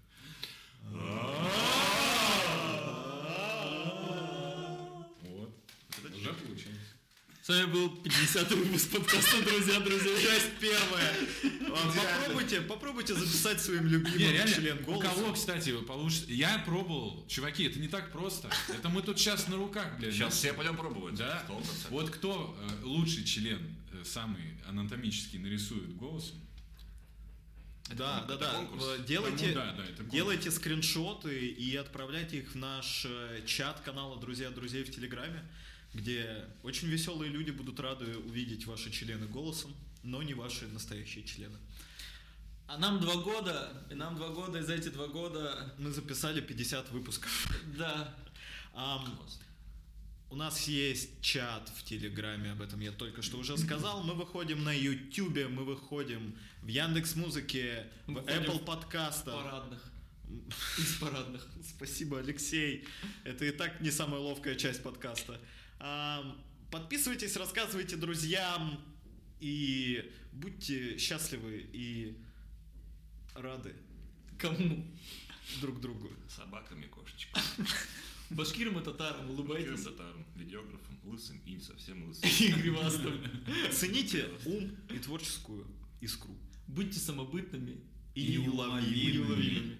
Вот. Уже получилось. С вами был 50 выпуск подкаста «Друзья, друзья». Часть первая. Попробуйте, попробуйте записать своим Не, любимым реально, член у голоса. кого, кстати, получится? Я пробовал. Чуваки, это не так просто. Это мы тут сейчас на руках, блядь. Сейчас все пойдем пробовать. Да. Вот кто э, лучший член, э, самый анатомический, нарисует голосом? Да, да, Это да. Э, Делайте, Ну да, да, это конкурс. делайте скриншоты и отправляйте их в наш чат канала Друзья друзей в Телеграме, где очень веселые люди будут рады увидеть ваши члены голосом, но не ваши настоящие члены. А нам два года, и нам два года, и за эти два года, Мы записали 50 выпусков. да. Ам, у нас есть чат в Телеграме, об этом я только что уже сказал. Мы выходим на Ютубе, мы выходим в Яндекс Музыке, в Apple в подкастах. Парадных. Из парадных. Спасибо, Алексей. Это и так не самая ловкая часть подкаста. Подписывайтесь, рассказывайте друзьям и будьте счастливы и рады Кому? друг другу. Собаками, кошечками. [LAUGHS] Башкирам и татарам, улыбайтесь. татаром, видеографом, лысым и не совсем лысым. [LAUGHS] И гривастым. [LAUGHS] Цените ум и творческую искру. Будьте самобытными И неуловимыми. неуловимыми.